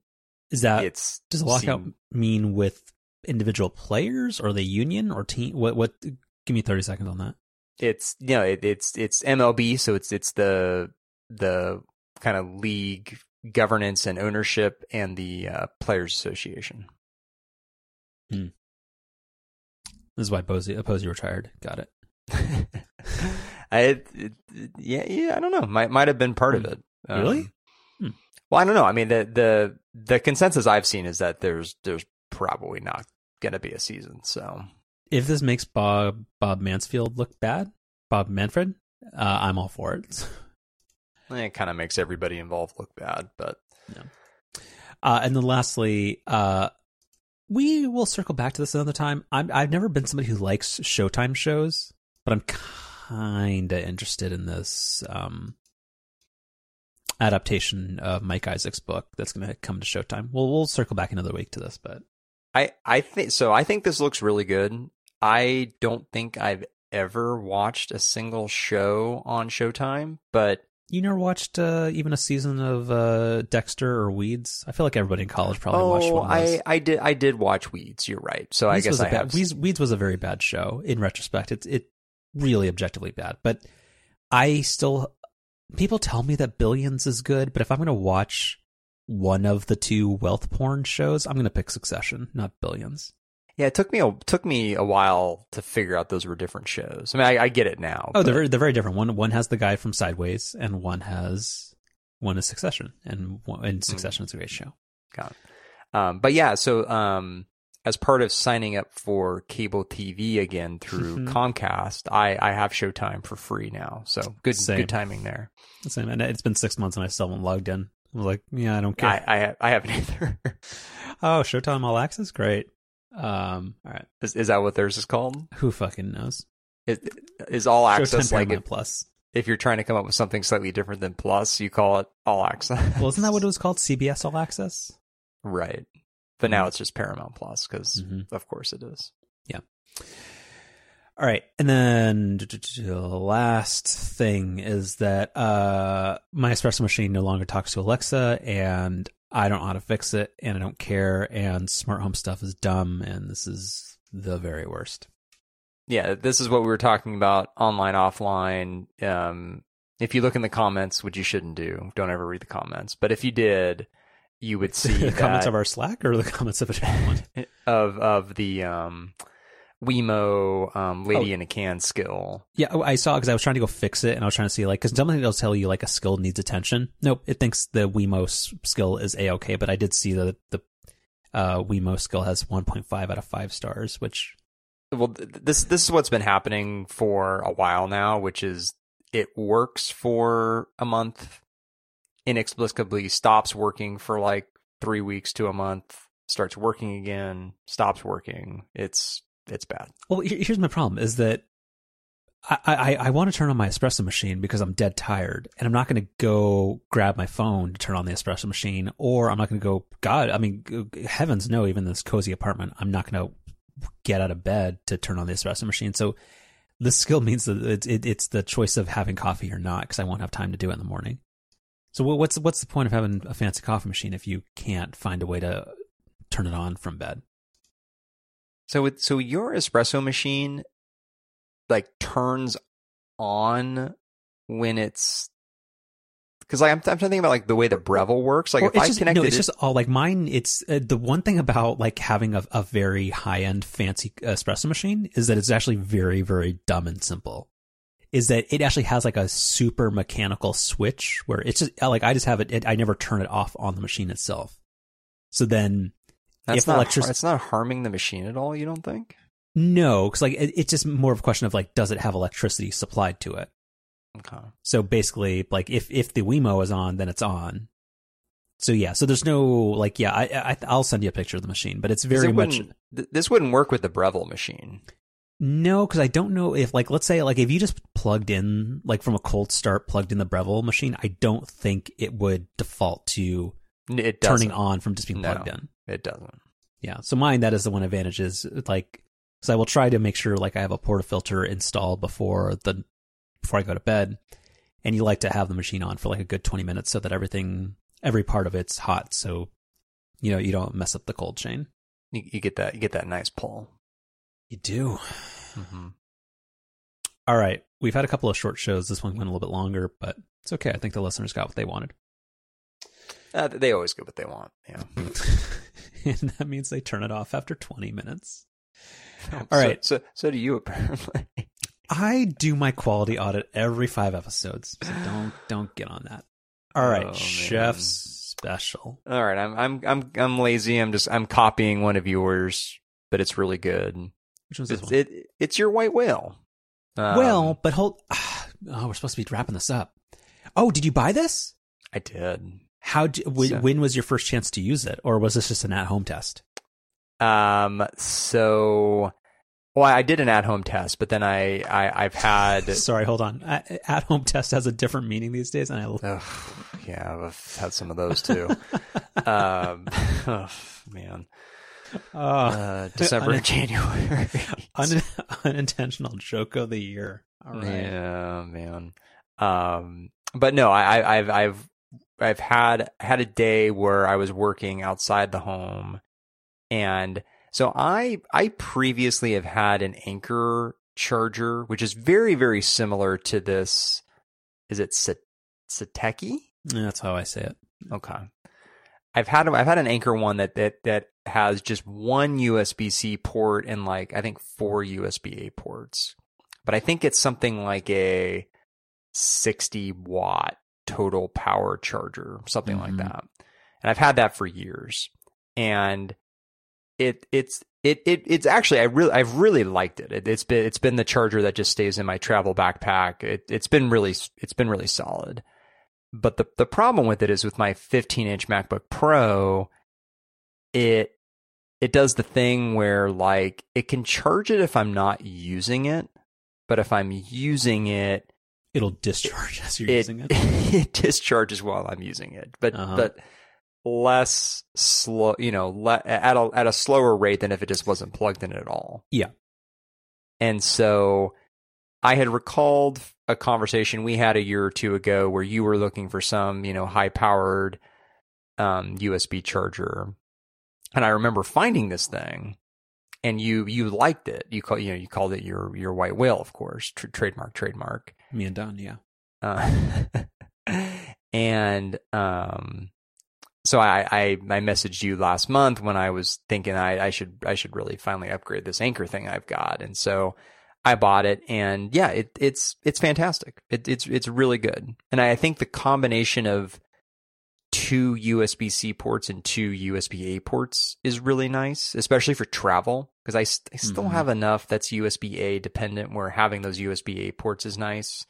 is that it's does a lockout seem, mean with individual players or the union or team? What what? Give me thirty seconds on that. It's you know it, it's it's MLB, so it's it's the the kind of league governance and ownership and the uh, players association. Hmm. This is why Posey, Posey retired. Got it. I, it, yeah, yeah, I don't know. Might might have been part of hmm. it. Um, really? Hmm. Well, I don't know. I mean, the the the consensus I've seen is that there's there's probably not going to be a season. So, if this makes Bob Bob Mansfield look bad, Bob Manfred, uh, I'm all for it. it kind of makes everybody involved look bad, but yeah. Uh, and then lastly, uh, we will circle back to this another time. i have never been somebody who likes Showtime shows, but I'm kind of interested in this um, adaptation of Mike Isaac's book that's going to come to Showtime. We'll we'll circle back another week to this, but I I think so. I think this looks really good. I don't think I've ever watched a single show on Showtime, but you never watched uh, even a season of uh, Dexter or Weeds? I feel like everybody in college probably oh, watched one. I I did I did watch Weeds. You're right. So Weeds I guess I bad, have... Weeds, Weeds was a very bad show in retrospect. It's it really objectively bad, but I still people tell me that Billions is good, but if I'm going to watch one of the two wealth porn shows, I'm going to pick Succession, not Billions. Yeah, it took me a took me a while to figure out those were different shows. I mean, I, I get it now. Oh, but... they're very, they're very different. One one has the guy from Sideways, and one has one is Succession, and one, and Succession mm. is a great show. Got it. Um, but yeah, so um, as part of signing up for cable TV again through Comcast, I, I have Showtime for free now. So good Same. good timing there. Same, and it's been six months and I still haven't logged in. I was like, yeah, I don't care. I I, I haven't either. oh, Showtime All Access, great. Um, all right. Is, is that what theirs is called? Who fucking knows? Is, is all access like if, plus? If you're trying to come up with something slightly different than plus, you call it all access. Well, isn't that what it was called? CBS All Access. Right. But now mm-hmm. it's just Paramount Plus because, mm-hmm. of course, it is. Yeah. All right, and then the last thing is that uh, my espresso machine no longer talks to Alexa, and I don't know how to fix it and I don't care and smart home stuff is dumb and this is the very worst. Yeah, this is what we were talking about online offline. Um, if you look in the comments, which you shouldn't do, don't ever read the comments. But if you did, you would see the comments of our Slack or the comments of a of of the um Wemo um, lady oh. in a can skill. Yeah, oh, I saw because I was trying to go fix it, and I was trying to see like because something will tell you like a skill needs attention. Nope, it thinks the Wemo skill is a okay, but I did see that the uh, Wemo skill has 1.5 out of five stars, which well, this this is what's been happening for a while now, which is it works for a month, inexplicably stops working for like three weeks to a month, starts working again, stops working. It's it's bad. Well, here's my problem: is that I, I, I want to turn on my espresso machine because I'm dead tired, and I'm not going to go grab my phone to turn on the espresso machine, or I'm not going to go. God, I mean, heavens no! Even this cozy apartment, I'm not going to get out of bed to turn on the espresso machine. So this skill means that it's it, it's the choice of having coffee or not because I won't have time to do it in the morning. So what's what's the point of having a fancy coffee machine if you can't find a way to turn it on from bed? So it, so your espresso machine like turns on when it's because like I'm, I'm thinking about like the way the Breville works. Like if I just, connect, no, it's it, just all like mine. It's uh, the one thing about like having a, a very high end fancy espresso machine is that it's actually very very dumb and simple. Is that it actually has like a super mechanical switch where it's just like I just have it, it I never turn it off on the machine itself. So then that's if not, electric- it's not harming the machine at all. You don't think? No, because like it, it's just more of a question of like, does it have electricity supplied to it? Okay. So basically, like if if the Wemo is on, then it's on. So yeah, so there's no like yeah, I, I will send you a picture of the machine, but it's very much this wouldn't work with the Breville machine. No, because I don't know if like let's say like if you just plugged in like from a cold start plugged in the Breville machine, I don't think it would default to it turning on from just being plugged no, in. It doesn't. Yeah. So mine that is the one advantage is like so I will try to make sure like I have a portafilter installed before the before I go to bed. And you like to have the machine on for like a good twenty minutes so that everything every part of it's hot so you know you don't mess up the cold chain. You, you get that you get that nice pull. You do. Mm-hmm. All right. We've had a couple of short shows. This one went a little bit longer, but it's okay. I think the listeners got what they wanted. Uh, they always get what they want. Yeah. and that means they turn it off after 20 minutes. All so, right. So, so do you apparently. I do my quality audit every five episodes. So don't don't get on that. All right, oh, chef's special. All right, I'm I'm I'm I'm lazy. I'm just I'm copying one of yours, but it's really good. Which one's this it's, one? It, it's your white whale. Um, well, but hold. Oh, we're supposed to be wrapping this up. Oh, did you buy this? I did. How? Do, when, so, when was your first chance to use it, or was this just an at-home test? Um. So, well, I did an at-home test, but then I, I have had. Sorry, hold on. At-home test has a different meaning these days, and I. Ugh, yeah, I've had some of those too. um. Oh, man. Uh, uh, December, un- January. Un- unintentional joke of the year. All right. Yeah, man. Um, but no, I, I've, I've, I've had had a day where I was working outside the home, and so I, I previously have had an Anker charger, which is very, very similar to this. Is it Satechi? That's how I say it. Okay. I've had I've had an Anker one that that that has just one USB C port and like I think four USB A ports, but I think it's something like a sixty watt total power charger, something mm-hmm. like that. And I've had that for years, and it it's it, it it's actually I really I've really liked it. it. It's been it's been the charger that just stays in my travel backpack. It it's been really it's been really solid. But the the problem with it is with my 15 inch MacBook Pro, it it does the thing where like it can charge it if I'm not using it, but if I'm using it, it'll discharge as you're it, using it. it discharges while I'm using it, but uh-huh. but less slow, you know, le- at a at a slower rate than if it just wasn't plugged in at all. Yeah. And so I had recalled a conversation we had a year or two ago where you were looking for some, you know, high powered um, USB charger. And I remember finding this thing and you you liked it. You call you know you called it your your white whale, of course, Tr- trademark trademark. Me and Don, yeah. Uh, and um, so I, I I messaged you last month when I was thinking I, I should I should really finally upgrade this Anker thing I've got, and so I bought it, and yeah, it, it's it's fantastic. It, it's it's really good, and I think the combination of two USB C ports and two USB A ports is really nice, especially for travel because I, st- I still mm-hmm. have enough that's USB A dependent where having those USB A ports is nice.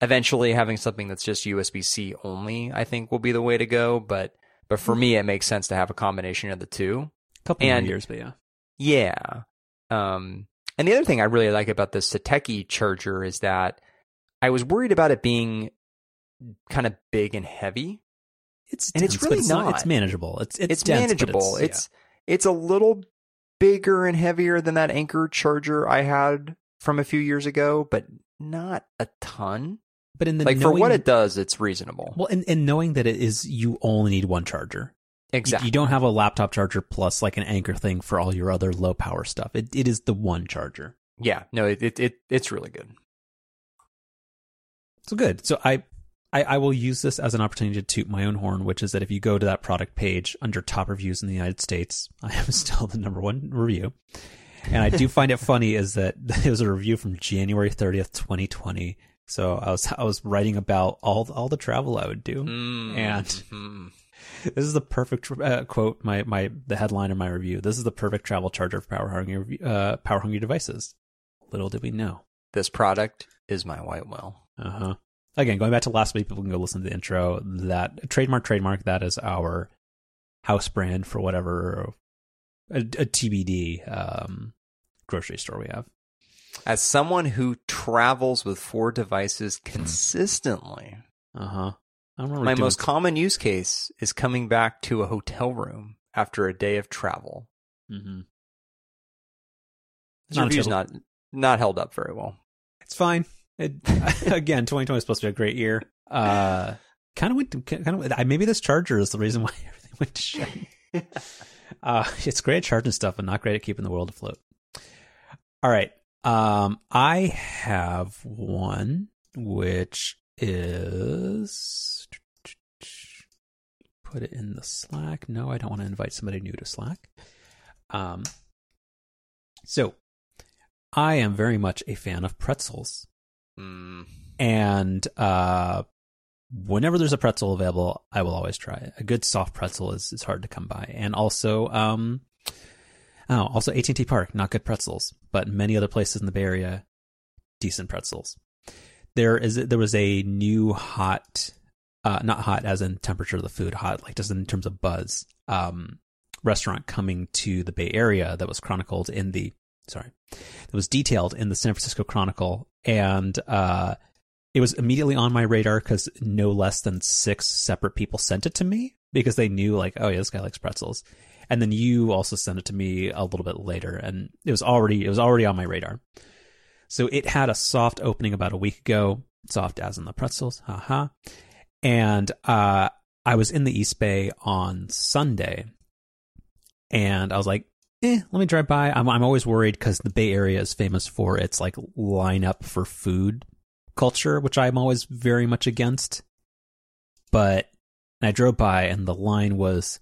Eventually, having something that's just USB C only, I think, will be the way to go. But but for me, it makes sense to have a combination of the two. A couple and, years, but yeah, yeah. Um, and the other thing I really like about the Satechi charger is that I was worried about it being kind of big and heavy. It's and dense, it's really it's not. not. It's manageable. It's it's, it's dense, manageable. It's it's, yeah. it's a little bigger and heavier than that Anker charger I had from a few years ago, but not a ton. But in the like knowing, for what it does, it's reasonable. Well, and, and knowing that it is, you only need one charger. Exactly. You, you, don't have a laptop charger plus like an Anker thing for all your other low power stuff. It it is the one charger. Yeah. No, it it, it it's really good. So good. So I, I I will use this as an opportunity to toot my own horn, which is that if you go to that product page under top reviews in the United States, I am still the number one review. And I do find it funny is that it was a review from January 30th, 2020. So I was I was writing about all all the travel I would do, mm-hmm. and mm-hmm. This is the perfect uh, quote. My my the headline in my review. This is the perfect travel charger for power hungry uh, power hungry devices. Little did we know. This product is my white whale. Uh huh. Again, going back to last week, people can go listen to the intro. That trademark, trademark. That is our house brand for whatever a, a TBD um, grocery store we have. As someone who travels with four devices consistently, uh huh. My most common use case is coming back to a hotel room after a day of travel. Mm-hmm. This not review's not not held up very well. It's fine. It, again, 2020 is supposed to be a great year. Uh, kind of went kind of maybe this charger is the reason why everything went to shit. uh, it's great at charging stuff, but not great at keeping the world afloat. All right. Um, I have one which is put it in the Slack. No, I don't want to invite somebody new to Slack. Um, so I am very much a fan of pretzels. Mm. And uh, whenever there's a pretzel available, I will always try it. A good soft pretzel is, is hard to come by. And also, um, oh, also AT&T Park, not good pretzels, but many other places in the Bay Area, decent pretzels. There is there was a new hot, uh, not hot as in temperature of the food, hot like just in terms of buzz, um, restaurant coming to the Bay Area that was chronicled in the sorry, that was detailed in the San Francisco Chronicle, and uh, it was immediately on my radar because no less than six separate people sent it to me because they knew like, oh yeah, this guy likes pretzels, and then you also sent it to me a little bit later, and it was already it was already on my radar. So it had a soft opening about a week ago, soft as in the pretzels, haha, and uh, I was in the East Bay on Sunday, and I was like, eh, let me drive by. I'm I'm always worried because the Bay Area is famous for its like lineup for food culture, which I'm always very much against. But I drove by and the line was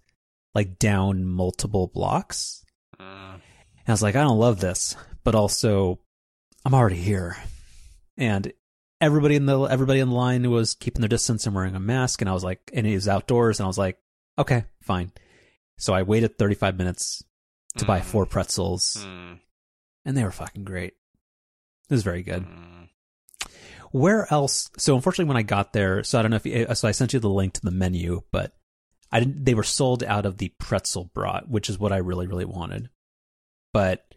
like down multiple blocks. Uh. And I was like, I don't love this, but also I'm already here. And everybody in the everybody in the line was keeping their distance and wearing a mask and I was like and it was outdoors and I was like, okay, fine. So I waited 35 minutes to mm. buy four mm. pretzels, mm. and they were fucking great. It was very good. Mm. Where else? So unfortunately, when I got there, so I don't know if you, so I sent you the link to the menu, but I didn't. They were sold out of the pretzel brat, which is what I really really wanted. But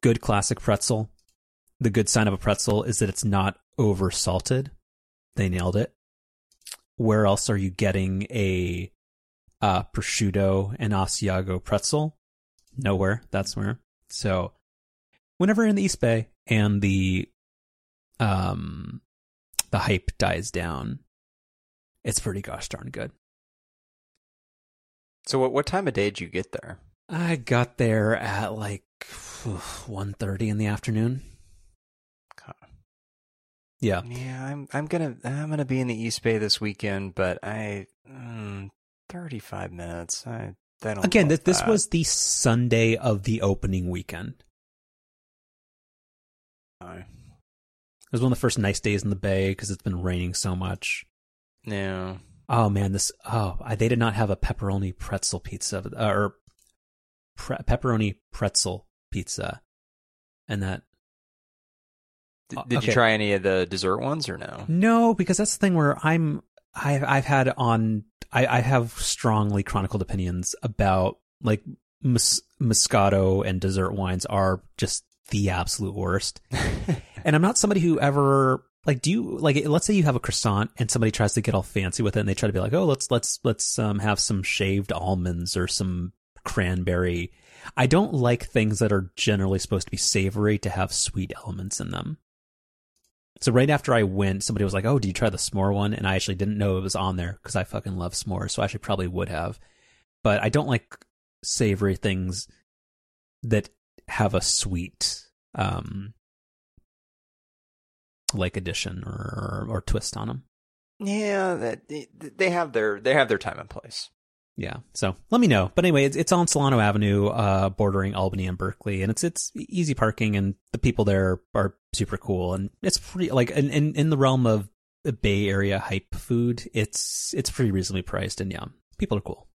good classic pretzel. The good sign of a pretzel is that it's not over salted. They nailed it. Where else are you getting a uh, prosciutto and Asiago pretzel? nowhere. That's where. So whenever in the East Bay and the um the hype dies down, it's pretty gosh darn good. So what what time of day did you get there? I got there at like 1.30 in the afternoon. Yeah. Yeah, I'm I'm gonna I'm gonna be in the East Bay this weekend, but I mm, 35 minutes. I Again, this, this was the Sunday of the opening weekend. It was one of the first nice days in the Bay because it's been raining so much. Yeah. Oh man, this oh they did not have a pepperoni pretzel pizza uh, or pre- pepperoni pretzel pizza, and that. Did, did okay. you try any of the dessert ones or no? No, because that's the thing where I'm I've I've had on I, I have strongly chronicled opinions about like mus- Moscato and dessert wines are just the absolute worst. and I'm not somebody who ever like do you like let's say you have a croissant and somebody tries to get all fancy with it and they try to be like, "Oh, let's let's let's um have some shaved almonds or some cranberry." I don't like things that are generally supposed to be savory to have sweet elements in them. So right after I went, somebody was like, "Oh, did you try the s'more one?" And I actually didn't know it was on there because I fucking love s'mores, so I actually probably would have. But I don't like savory things that have a sweet um like addition or or twist on them. Yeah, that they have their they have their time and place. Yeah. So let me know. But anyway, it's, it's on Solano Avenue, uh, bordering Albany and Berkeley, and it's it's easy parking, and the people there are super cool, and it's pretty like in in, in the realm of Bay Area hype food, it's it's pretty reasonably priced, and yeah, people are cool.